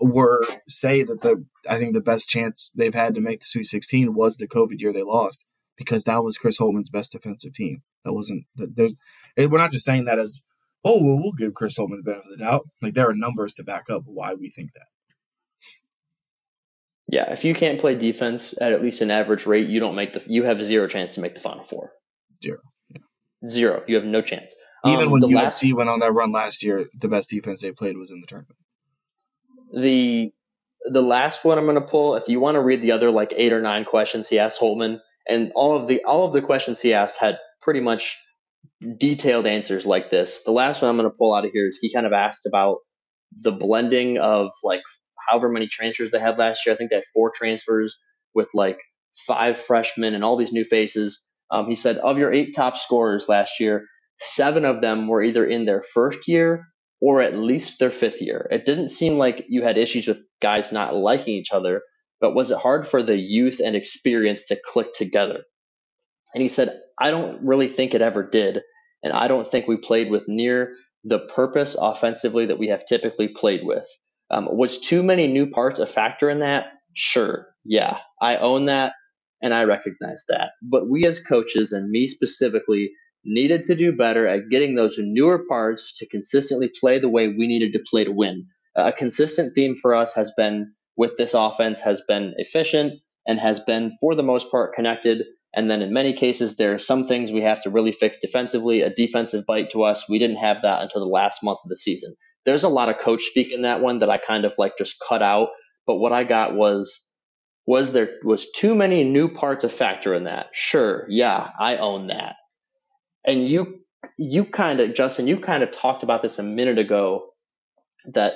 were say that the I think the best chance they've had to make the Sweet 16 was the COVID year they lost because that was Chris Holtmann's best defensive team. That wasn't that there's we're not just saying that as oh well, we'll give Chris Holtmann the benefit of the doubt. Like there are numbers to back up why we think that. Yeah, if you can't play defense at at least an average rate, you don't make the you have zero chance to make the final four. Zero. Yeah. Zero. You have no chance. Even Um, when the UNC last went on that run last year, the best defense they played was in the tournament. The the last one I'm going to pull. If you want to read the other like eight or nine questions he asked Holtmann, and all of the all of the questions he asked had pretty much detailed answers like this. The last one I'm going to pull out of here is he kind of asked about the blending of like however many transfers they had last year. I think they had four transfers with like five freshmen and all these new faces. Um, he said of your eight top scorers last year, seven of them were either in their first year or at least their fifth year. It didn't seem like you had issues with guys not liking each other, but was it hard for the youth and experience to click together? And he said, I don't really think it ever did. And I don't think we played with near the purpose offensively that we have typically played with. Um, was too many new parts a factor in that? Sure. Yeah. I own that and I recognize that. But we as coaches, and me specifically, needed to do better at getting those newer parts to consistently play the way we needed to play to win. A consistent theme for us has been with this offense has been efficient and has been for the most part connected. And then in many cases, there are some things we have to really fix defensively. A defensive bite to us, we didn't have that until the last month of the season. There's a lot of coach speak in that one that I kind of like just cut out. But what I got was was there was too many new parts a factor in that. Sure, yeah, I own that and you you kind of Justin, you kind of talked about this a minute ago that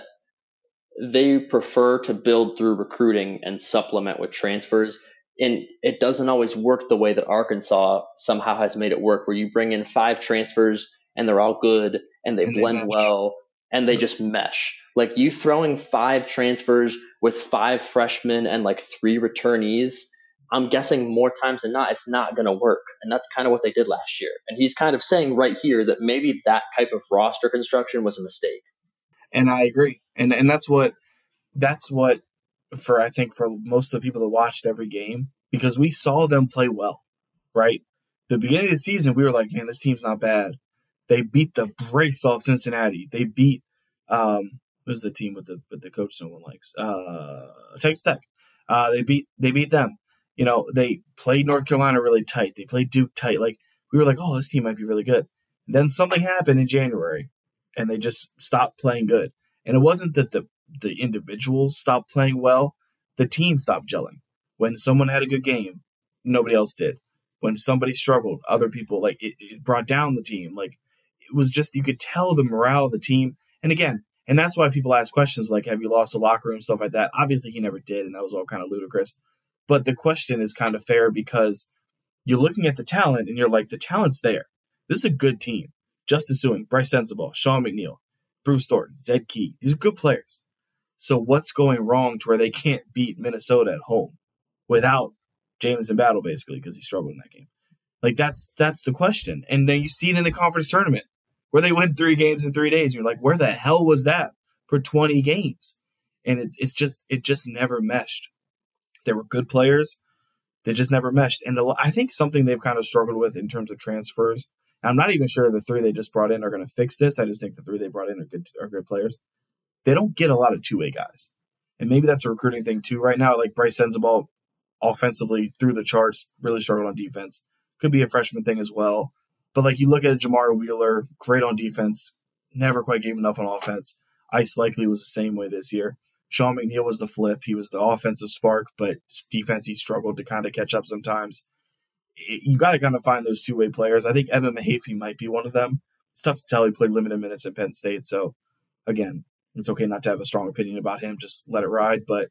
they prefer to build through recruiting and supplement with transfers. And it doesn't always work the way that Arkansas somehow has made it work, where you bring in five transfers and they're all good and they and blend they well and they mm-hmm. just mesh. Like you throwing five transfers with five freshmen and like three returnees I'm guessing more times than not, it's not going to work. And that's kind of what they did last year. And he's kind of saying right here that maybe that type of roster construction was a mistake. And I agree. And and that's what that's what for I think for most of the people that watched every game because we saw them play well, right? The beginning of the season, we were like, man, this team's not bad. They beat the brakes off Cincinnati. They beat um who's the team with the with the coach no one likes? Uh Texas Tech. Uh, they beat they beat them you know, they played North Carolina really tight. They played Duke tight. Like we were like, oh, this team might be really good. And then something happened in January, and they just stopped playing good. And it wasn't that the the individuals stopped playing well; the team stopped gelling. When someone had a good game, nobody else did. When somebody struggled, other people like it, it brought down the team. Like it was just you could tell the morale of the team. And again, and that's why people ask questions like, "Have you lost the locker room?" Stuff like that. Obviously, he never did, and that was all kind of ludicrous. But the question is kind of fair because you're looking at the talent and you're like, the talent's there. This is a good team. Justice Sueing, Brice Sensabaugh, Sean McNeil, Bruce Thornton, Zed Key. These are good players. So what's going wrong to where they can't beat Minnesota at home without Jamison Battle, basically, because he struggled in that game? Like that's that's the question. And then you see it in the conference tournament where they win three games in three days. You're like, where the hell was that for 20 games? And it's it's just it just never meshed. They were good players. They just never meshed. And the, I think something they've kind of struggled with in terms of transfers. I'm not even sure the three they just brought in are going to fix this. I just think the three they brought in are good are good players. They don't get a lot of two way guys, and maybe that's a recruiting thing too. Right now, like Brice Sensabaugh, offensively through the charts, really struggled on defense. Could be a freshman thing as well. But like you look at Jamari Wheeler, great on defense, never quite gave enough on offense. Ice Likekele was the same way this year. Sean McNeil was the flip. He was the offensive spark, but defense he struggled to kind of catch up sometimes. You got to kind of find those two way players. I think Evan Mahaffey might be one of them. It's tough to tell. He played limited minutes at Penn State, so again, it's okay not to have a strong opinion about him. Just let it ride. But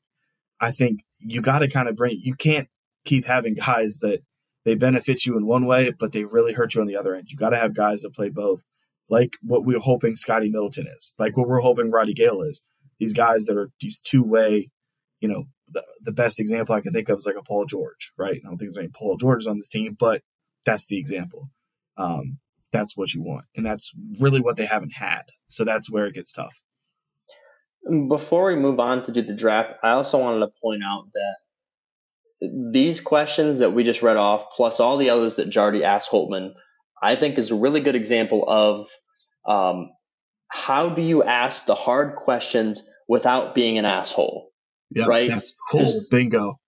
I think you got to kind of bring. You can't keep having guys that they benefit you in one way, but they really hurt you on the other end. You got to have guys that play both, like what we are hoping Scotty Middleton is, like what we're hoping Roddy Gayle is these guys that are these two way, you know, the, the best example I can think of is like a Paul George, right? I don't think there's any Paul Georges on this team, but that's the example. Um, that's what you want. And that's really what they haven't had. So that's where it gets tough. Before we move on to do the draft, I also wanted to point out that these questions that we just read off, plus all the others that Jardy asked Holtmann, I think is a really good example of um, how do you ask the hard questions without being an asshole? Yeah, right. That's cool. Bingo.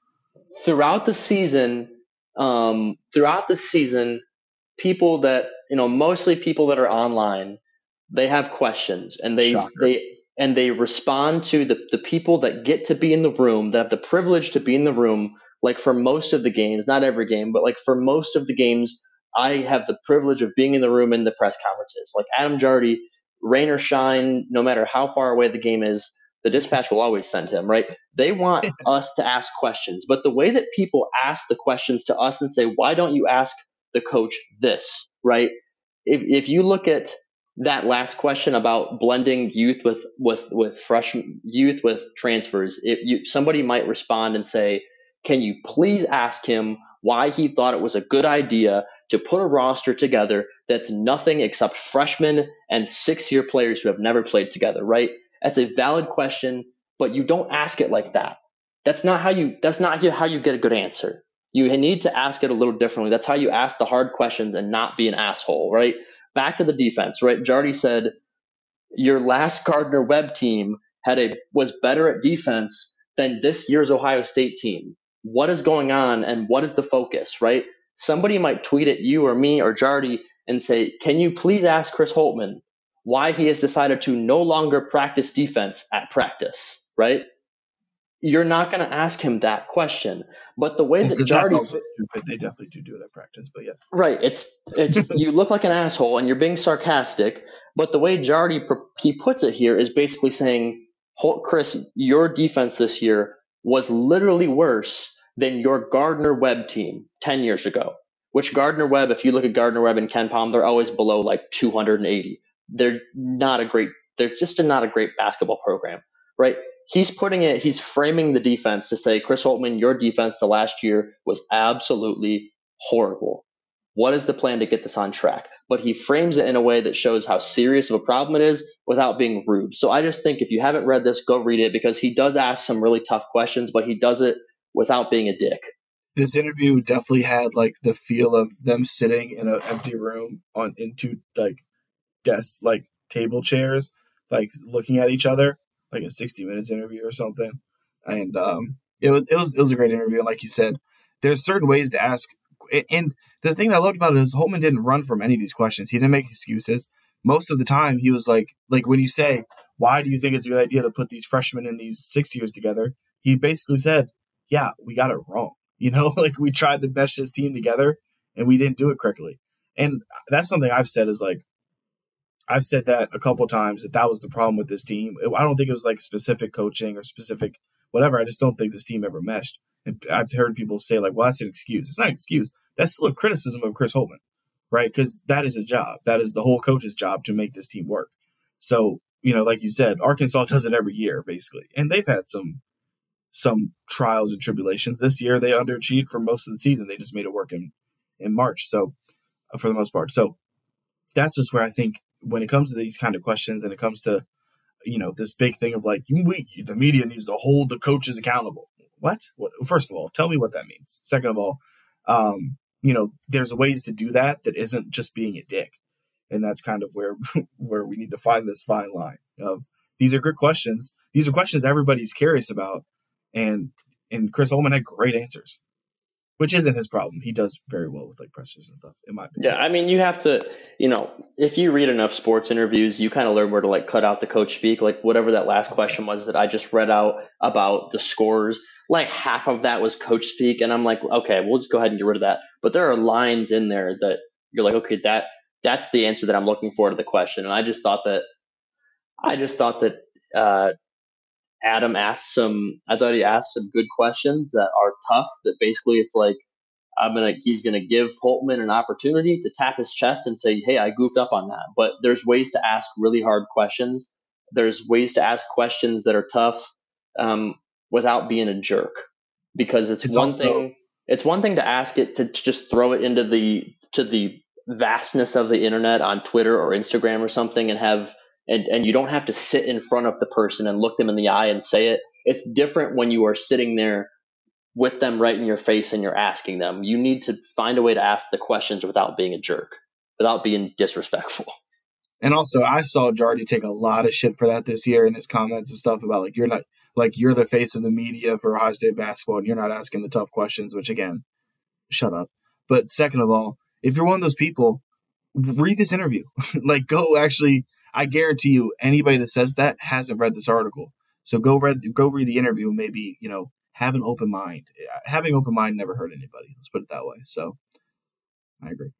Throughout the season, um, throughout the season, people that you know, mostly people that are online, they have questions and they Shocker. they and they respond to the the people that get to be in the room, that have the privilege to be in the room. Like for most of the games, not every game, but like for most of the games I have the privilege of being in the room in the press conferences. Like Adam Jardy, rain or shine, no matter how far away the game is, the dispatch will always send him, right? They want us to ask questions. But the way that people ask the questions to us and say, why don't you ask the coach this, right? If, if you look at that last question about blending youth with with with fresh youth with transfers, if you, somebody might respond and say, "Can you please ask him why he thought it was a good idea to put a roster together that's nothing except freshmen and six-year players who have never played together?" Right? That's a valid question, but you don't ask it like that. That's not how you. That's not how you get a good answer. You need to ask it a little differently. That's how you ask the hard questions and not be an asshole, right? Back to the defense, right? Jardy said your last Gardner Webb team had a was better at defense than this year's Ohio State team. What is going on and what is the focus, right? Somebody might tweet at you or me or Jardy and say, "Can you please ask Chris Holtmann why he has decided to no longer practice defense at practice?" Right? you're not going to ask him that question. But the way that Jardy, stupid. they definitely do do it at practice. But yes, right. It's it's you look like an asshole and you're being sarcastic. But the way Jardy he puts it here is basically saying, Chris, your defense this year was literally worse than your Gardner Webb team ten years ago. Which Gardner Webb, if you look at Gardner Webb and KenPom, they're always below like 280. They're not a great. They're just not a great basketball program, right? he's putting it, he's framing the defense to say, Chris Holtmann, your defense the last year was absolutely horrible. What is the plan to get this on track? But he frames it in a way that shows how serious of a problem it is without being rude. So I just think if you haven't read this, go read it because he does ask some really tough questions, but he does it without being a dick. This interview definitely had like the feel of them sitting in an empty room on into like desks, like table chairs, like looking at each other like a 60 minutes interview or something. And um, it was it was it was a great interview. And like you said, there's certain ways to ask. And the thing that I loved about it is Holtmann didn't run from any of these questions. He didn't make excuses. Most of the time, he was like, like when you say, "Why do you think it's a good idea to put these freshmen and these six years together?" He basically said, "Yeah, we got it wrong. You know, like we tried to mesh this team together and we didn't do it correctly." And that's something I've said is like, I've said that a couple times that that was the problem with this team. I don't think it was like specific coaching or specific whatever. I just don't think this team ever meshed. And I've heard people say like, "Well, that's an excuse." It's not an excuse. That's still a criticism of Chris Holtmann, right? Because that is his job. That is the whole coach's job to make this team work. So you know, like you said, Arkansas does it every year basically, and they've had some some trials and tribulations. This year they underachieved for most of the season. They just made it work in in March. So uh, for the most part, so that's just where I think when it comes to these kind of questions and it comes to you know this big thing of like we, the media needs to hold the coaches accountable what? what first of all tell me what that means second of all um, you know there's ways to do that that isn't just being a dick and that's kind of where where we need to find this fine line of these are good questions these are questions everybody's curious about and and chris Holtmann had great answers which isn't his problem. He does very well with like pressers and stuff, in my opinion. Yeah, I mean, you have to, you know, if you read enough sports interviews, you kind of learn where to like cut out the coach speak. Like whatever that last question was that I just read out about the scores, like half of that was coach speak, and I'm like, okay, we'll just go ahead and get rid of that. But there are lines in there that you're like, okay, that that's the answer that I'm looking for to the question, and I just thought that, I just thought that. Uh, Adam asked some. I thought he asked some good questions that are tough. That basically, it's like I'm gonna. He's gonna give Holtmann an opportunity to tap his chest and say, "Hey, I goofed up on that." But there's ways to ask really hard questions. There's ways to ask questions that are tough um, without being a jerk. Because it's, it's one also, thing. It's one thing to ask it to, to just throw it into the to the vastness of the internet on Twitter or Instagram or something and have and, and you don't have to sit in front of the person and look them in the eye and say it. It's different when you are sitting there with them right in your face and you're asking them. You need to find a way to ask the questions without being a jerk, without being disrespectful. And also, I saw Jardy take a lot of shit for that this year in his comments and stuff about like you're not like you're the face of the media for Ohio State basketball and you're not asking the tough questions. Which again, shut up. But second of all, if you're one of those people, read this interview. like go actually I guarantee you, anybody that says that hasn't read this article. So go read, go read the interview. And Maybe you know, have an open mind. Having open mind never hurt anybody. Let's put it that way. So, I agree.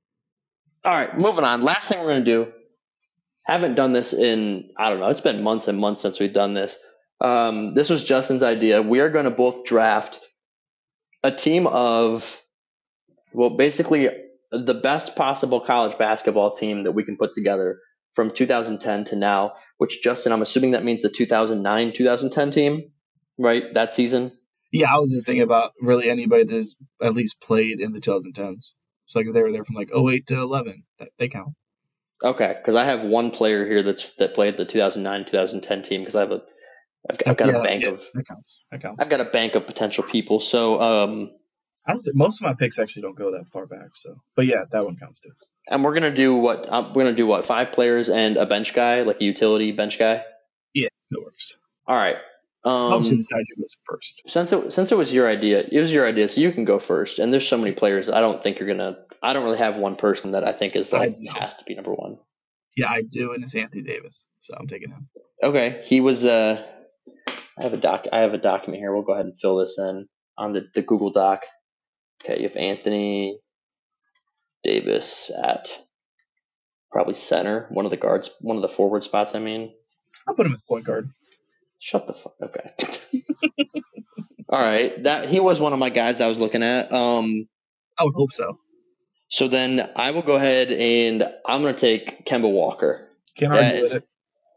All right, moving on. Last thing we're going to do. Haven't done this in I don't know. It's been months and months since we've done this. Um, this was Justin's idea. We are going to both draft a team of, well, basically the best possible college basketball team that we can put together from 2010 to now. Which Justin, I'm assuming that means the 2009 2010 team, right? That season. Yeah, I was just thinking about really anybody that's at least played in the 2010s. So like if they were there from like 08 to 11, they count. Okay, because I have one player here that's that played the 2009 2010 team because I have a I've got, I've got yeah, a bank yeah, of that counts. That counts. I've got a bank of potential people. So um, I don't think most of my picks actually don't go that far back. So, but yeah, that one counts too. And we're gonna do what uh, we're gonna do what five players and a bench guy, like a utility bench guy. Yeah, that works. All right. Um, Obviously, decide who goes first. Since it since it was your idea, it was your idea, so you can go first. And there's so many players I don't think you're gonna. I don't really have one person that I think is like has to be number one. Yeah, I do, and it's Anthony Davis, so I'm taking him. Okay, he was. Uh, I have a doc. I have a document here. We'll go ahead and fill this in on the, the Google Doc. Okay, you have Anthony Davis at probably center, one of the guards, one of the forward spots. I mean, I'll put him at point guard. Shut the fuck. Okay. All right, that he was one of my guys I was looking at. Um, I would hope so. So then I will go ahead and I'm going to take Kemba Walker. Can't argue with it.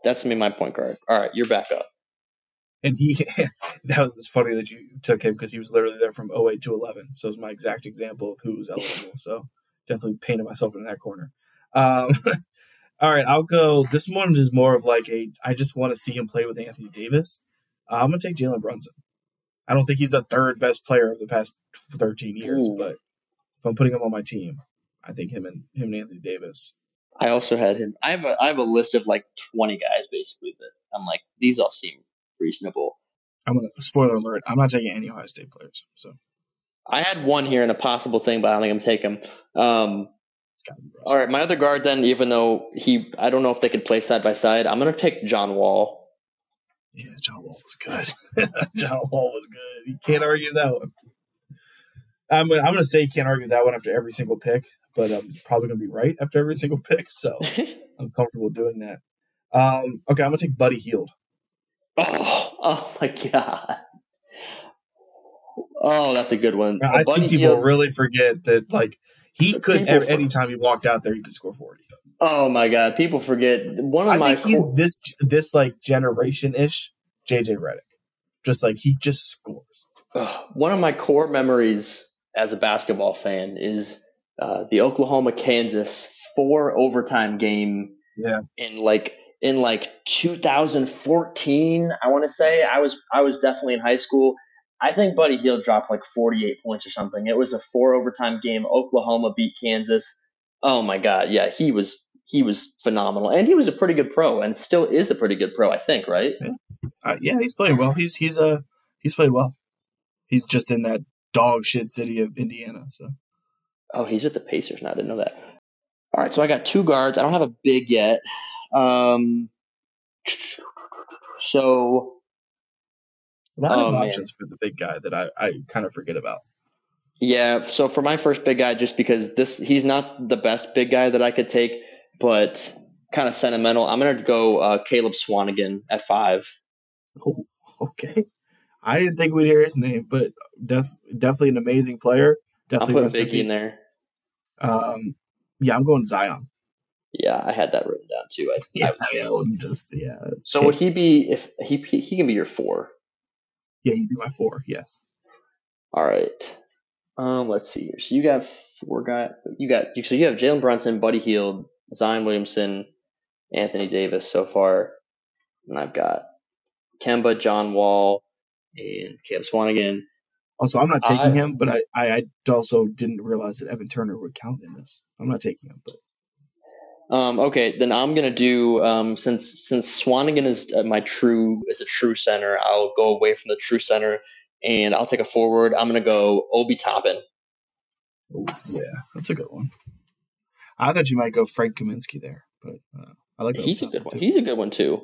That's going to be my point guard. All right, you're back up. And he, that was just funny that you took him because he was literally there from 08 to 11. So it's my exact example of who was eligible. so definitely painted myself in that corner. Um, all right, I'll go. This one is more of like a, I just want to see him play with Anthony Davis. Uh, I'm going to take Jalen Brunson. I don't think he's the third best player of the past 13 years, Ooh. but if I'm putting him on my team, I think him and him and Anthony Davis. I also had him. I have a I have a list of like 20 guys basically that I'm like these all seem reasonable. I'm gonna spoiler alert. I'm not taking any Ohio State players. So I had one here in a possible thing, but I don't think I'm taking him. Um, all right, my other guard then, even though he, I don't know if they could play side by side. I'm gonna take John Wall. Yeah, John Wall was good. John Wall was good. You can't argue that one. I'm gonna, I'm gonna say you can't argue that one after every single pick, but I'm probably gonna be right after every single pick, so I'm comfortable doing that. Um, okay, I'm gonna take Buddy Hield. Oh, oh my god. Oh, that's a good one. I think people really forget that like he could every, anytime he walked out there he could score 40. Oh my god, people forget one of I my think he's this this like generation ish JJ Redick. Just like he just scores. one of my core memories as a basketball fan is uh, the Oklahoma Kansas four overtime game. Yeah. In like in like 2014, I want to say I was I was definitely in high school. I think Buddy Hield dropped like 48 points or something. It was a four overtime game. Oklahoma beat Kansas. Oh my god, yeah, he was he was phenomenal, and he was a pretty good pro, and still is a pretty good pro. I think, right? Yeah, uh, yeah he's playing well. He's he's uh he's played well. He's just in that dog shit city of Indiana. So, oh, he's with the Pacers now. I didn't know that. All right, so I got two guards. I don't have a big yet. Um, so a lot oh, of options man. for the big guy that I, I kind of forget about. Yeah, so for my first big guy, just because this he's not the best big guy that I could take, but kind of sentimental. I'm gonna go uh, Caleb Swanigan at five. Oh, okay. I didn't think we'd hear his name, but def- definitely an amazing player. Definitely I'll put Biggie in there. Um, yeah, I'm going Zion. Yeah, I had that written down too. I, yeah, I yeah, was just yeah. So would he be if he he can be your four? Yeah, you do my four. Yes. All right. Um, let's see here. So you got four guys. You got so you have Jalen Brunson, Buddy Hield, Zion Williamson, Anthony Davis so far, and I've got Kemba, John Wall, and Caleb Swanigan. Also, I'm not taking I, him, but I, I also didn't realize that Evan Turner would count in this. I'm not taking him, but um, okay, then I'm gonna do um, since since Swanigan is uh, my true is a true center. I'll go away from the true center and I'll take a forward. I'm gonna go Obi Toppin. Oh, yeah, that's a good one. I thought you might go Frank Kaminsky there, but uh, I like. He's a good one. Too. He's a good one too.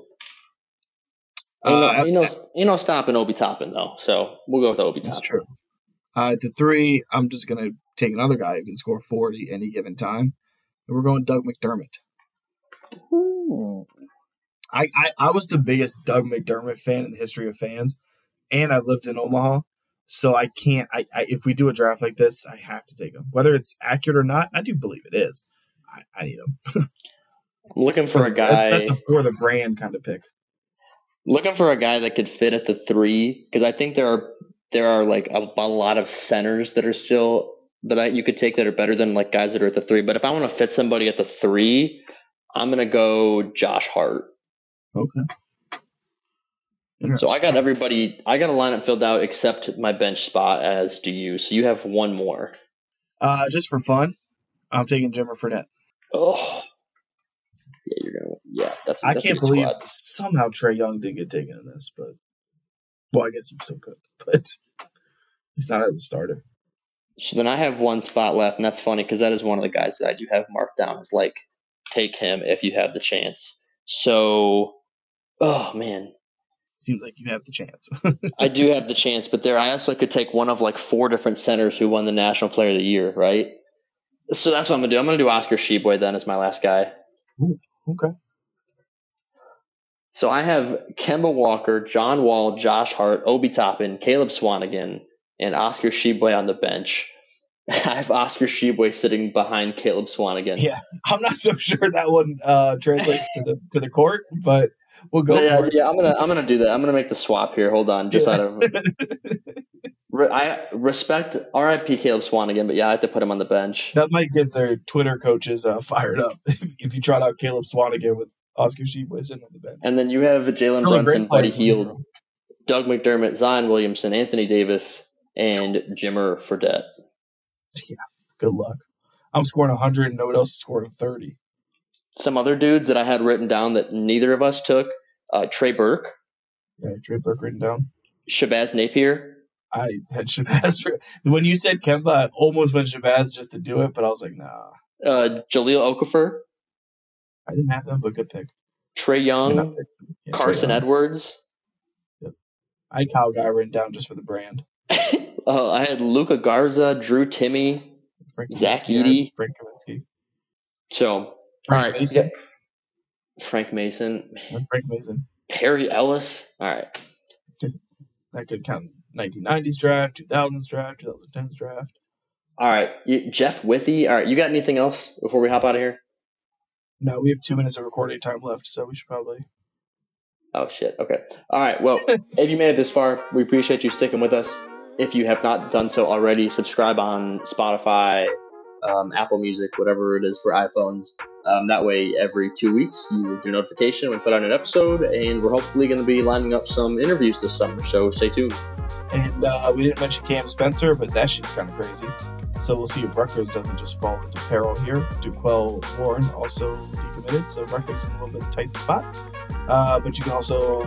Uh, you know, you know, stopping Obi Toppin though, so we'll go with Obi Toppin. That's true. Uh, at the three, I'm just gonna take another guy who can score 40 any given time. And we're going Doug McDermott. Ooh. I, I, I was the biggest Doug McDermott fan in the history of fans, and I lived in Omaha, so I can't. I, I if we do a draft like this, I have to take him, whether it's accurate or not. I do believe it is. I, I need him. I'm looking for a guy. That's a for the brand kind of pick. looking for a guy that could fit at the three because I think there are there are like a, a lot of centers that are still that I, you could take that are better than like guys that are at the three. But if I want to fit somebody at the three, I'm gonna go Josh Hart. Okay. So I got everybody. I got a lineup filled out except my bench spot. As do you. So you have one more. Uh, just for fun, I'm taking Jimmer Fredette. Oh, yeah, you're gonna. Yeah, that's. I that's can't believe squad. somehow Trae Young didn't get taken in this, but well, I guess he still could, but he's not as a starter. So then I have one spot left, and that's funny because that is one of the guys that I do have marked down as like take him if you have the chance. So, oh man, Seems like you have the chance. I do have the chance, but there I also could take one of like four different centers who won the National Player of the Year, right? So that's what I'm gonna do. I'm gonna do Oscar Tshiebwe then as my last guy. okay. So I have Kemba Walker, John Wall, Josh Hart, Obi Toppin, Caleb Swanigan, and Oscar Tshiebwe on the bench. I have Oscar Tshiebwe sitting behind Caleb Swanigan. Yeah, I'm not so sure that one uh, translates to the to the court, but we'll go yeah, for it. yeah, I'm gonna I'm gonna do that. I'm gonna make the swap here. Hold on, just out of re- I respect R.I.P. Caleb Swanigan, but yeah, I have to put him on the bench. that might get their Twitter coaches uh, fired up if you trot out Caleb Swanigan with Oscar Tshiebwe sitting on the bench. And then you have Jalen Still Brunson, Buddy player. Hield, Doug McDermott, Zion Williamson, Anthony Davis, and Jimmer Fredette. Yeah, good luck. I'm scoring 100 and no one else is scoring 30. Some other dudes that I had written down that neither of us took: uh, Trey Burke, Yeah, Trey Burke written down. Shabazz Napier, I had Shabazz. When you said Kemba, I almost went Shabazz just to do it, but I was like, nah. uh, Jahlil Okafor, I didn't have them, but good pick. Trae Young. Yeah, Carson Young. Edwards. I had Kyle Guy written down just for the brand. uh, I had Luka Garza, Drew Timme. Frank Zach Kaminsky, I. Frank Kaminsky. So, all Frank right, Mason. yeah. Frank Mason, And Frank Mason. Perry Ellis. All right. That could count 1990s draft, 2000s draft, 2010s draft. All right. You, Jeff Withey. All right. You got anything else before we hop out of here? No, we have two minutes of recording time left, so we should probably. Oh, shit. Okay. All right. Well, if you made it this far, we appreciate you sticking with us. If you have not done so already, subscribe on Spotify, um, Apple Music, whatever it is for iPhones. Um, that way, every two weeks, you will get a notification when we put out an episode, and we're hopefully going to be lining up some interviews this summer. So stay tuned. And uh, we didn't mention Cam Spencer, but that shit's kind of crazy. So we'll see if Rutgers doesn't just fall into peril here. Duquel Warren also decommitted, so Rutgers in a little bit tight spot. Uh, but you can also,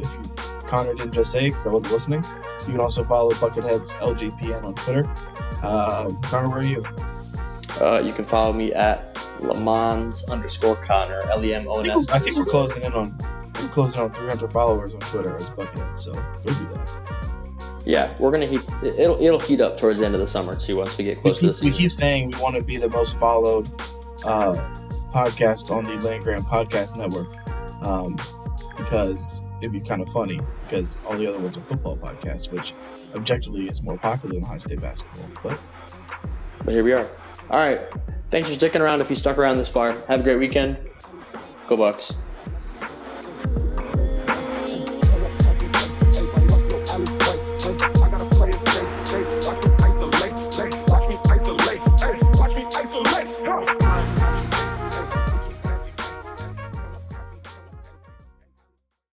if you Connor didn't just say because I wasn't listening, you can also follow Bucketheads LJPN on Twitter. Uh, Connor, where are you? Uh, you can follow me at Lemons underscore Connor, L E M O I N think, we're, think we're closing in on we're closing on 300 followers on Twitter as Buckethead, so go do that. Yeah, we're gonna heat. It'll it'll heat up towards the end of the summer too. Once we get We close to keep, the we keep saying we want to be the most followed uh, podcast on the Land Grant Podcast Network um, because it'd be kind of funny because all the other ones are football podcasts, which objectively is more popular than Ohio State basketball. But But here we are. All right. Thanks for sticking around. If you stuck around this far, have a great weekend. Go Bucks.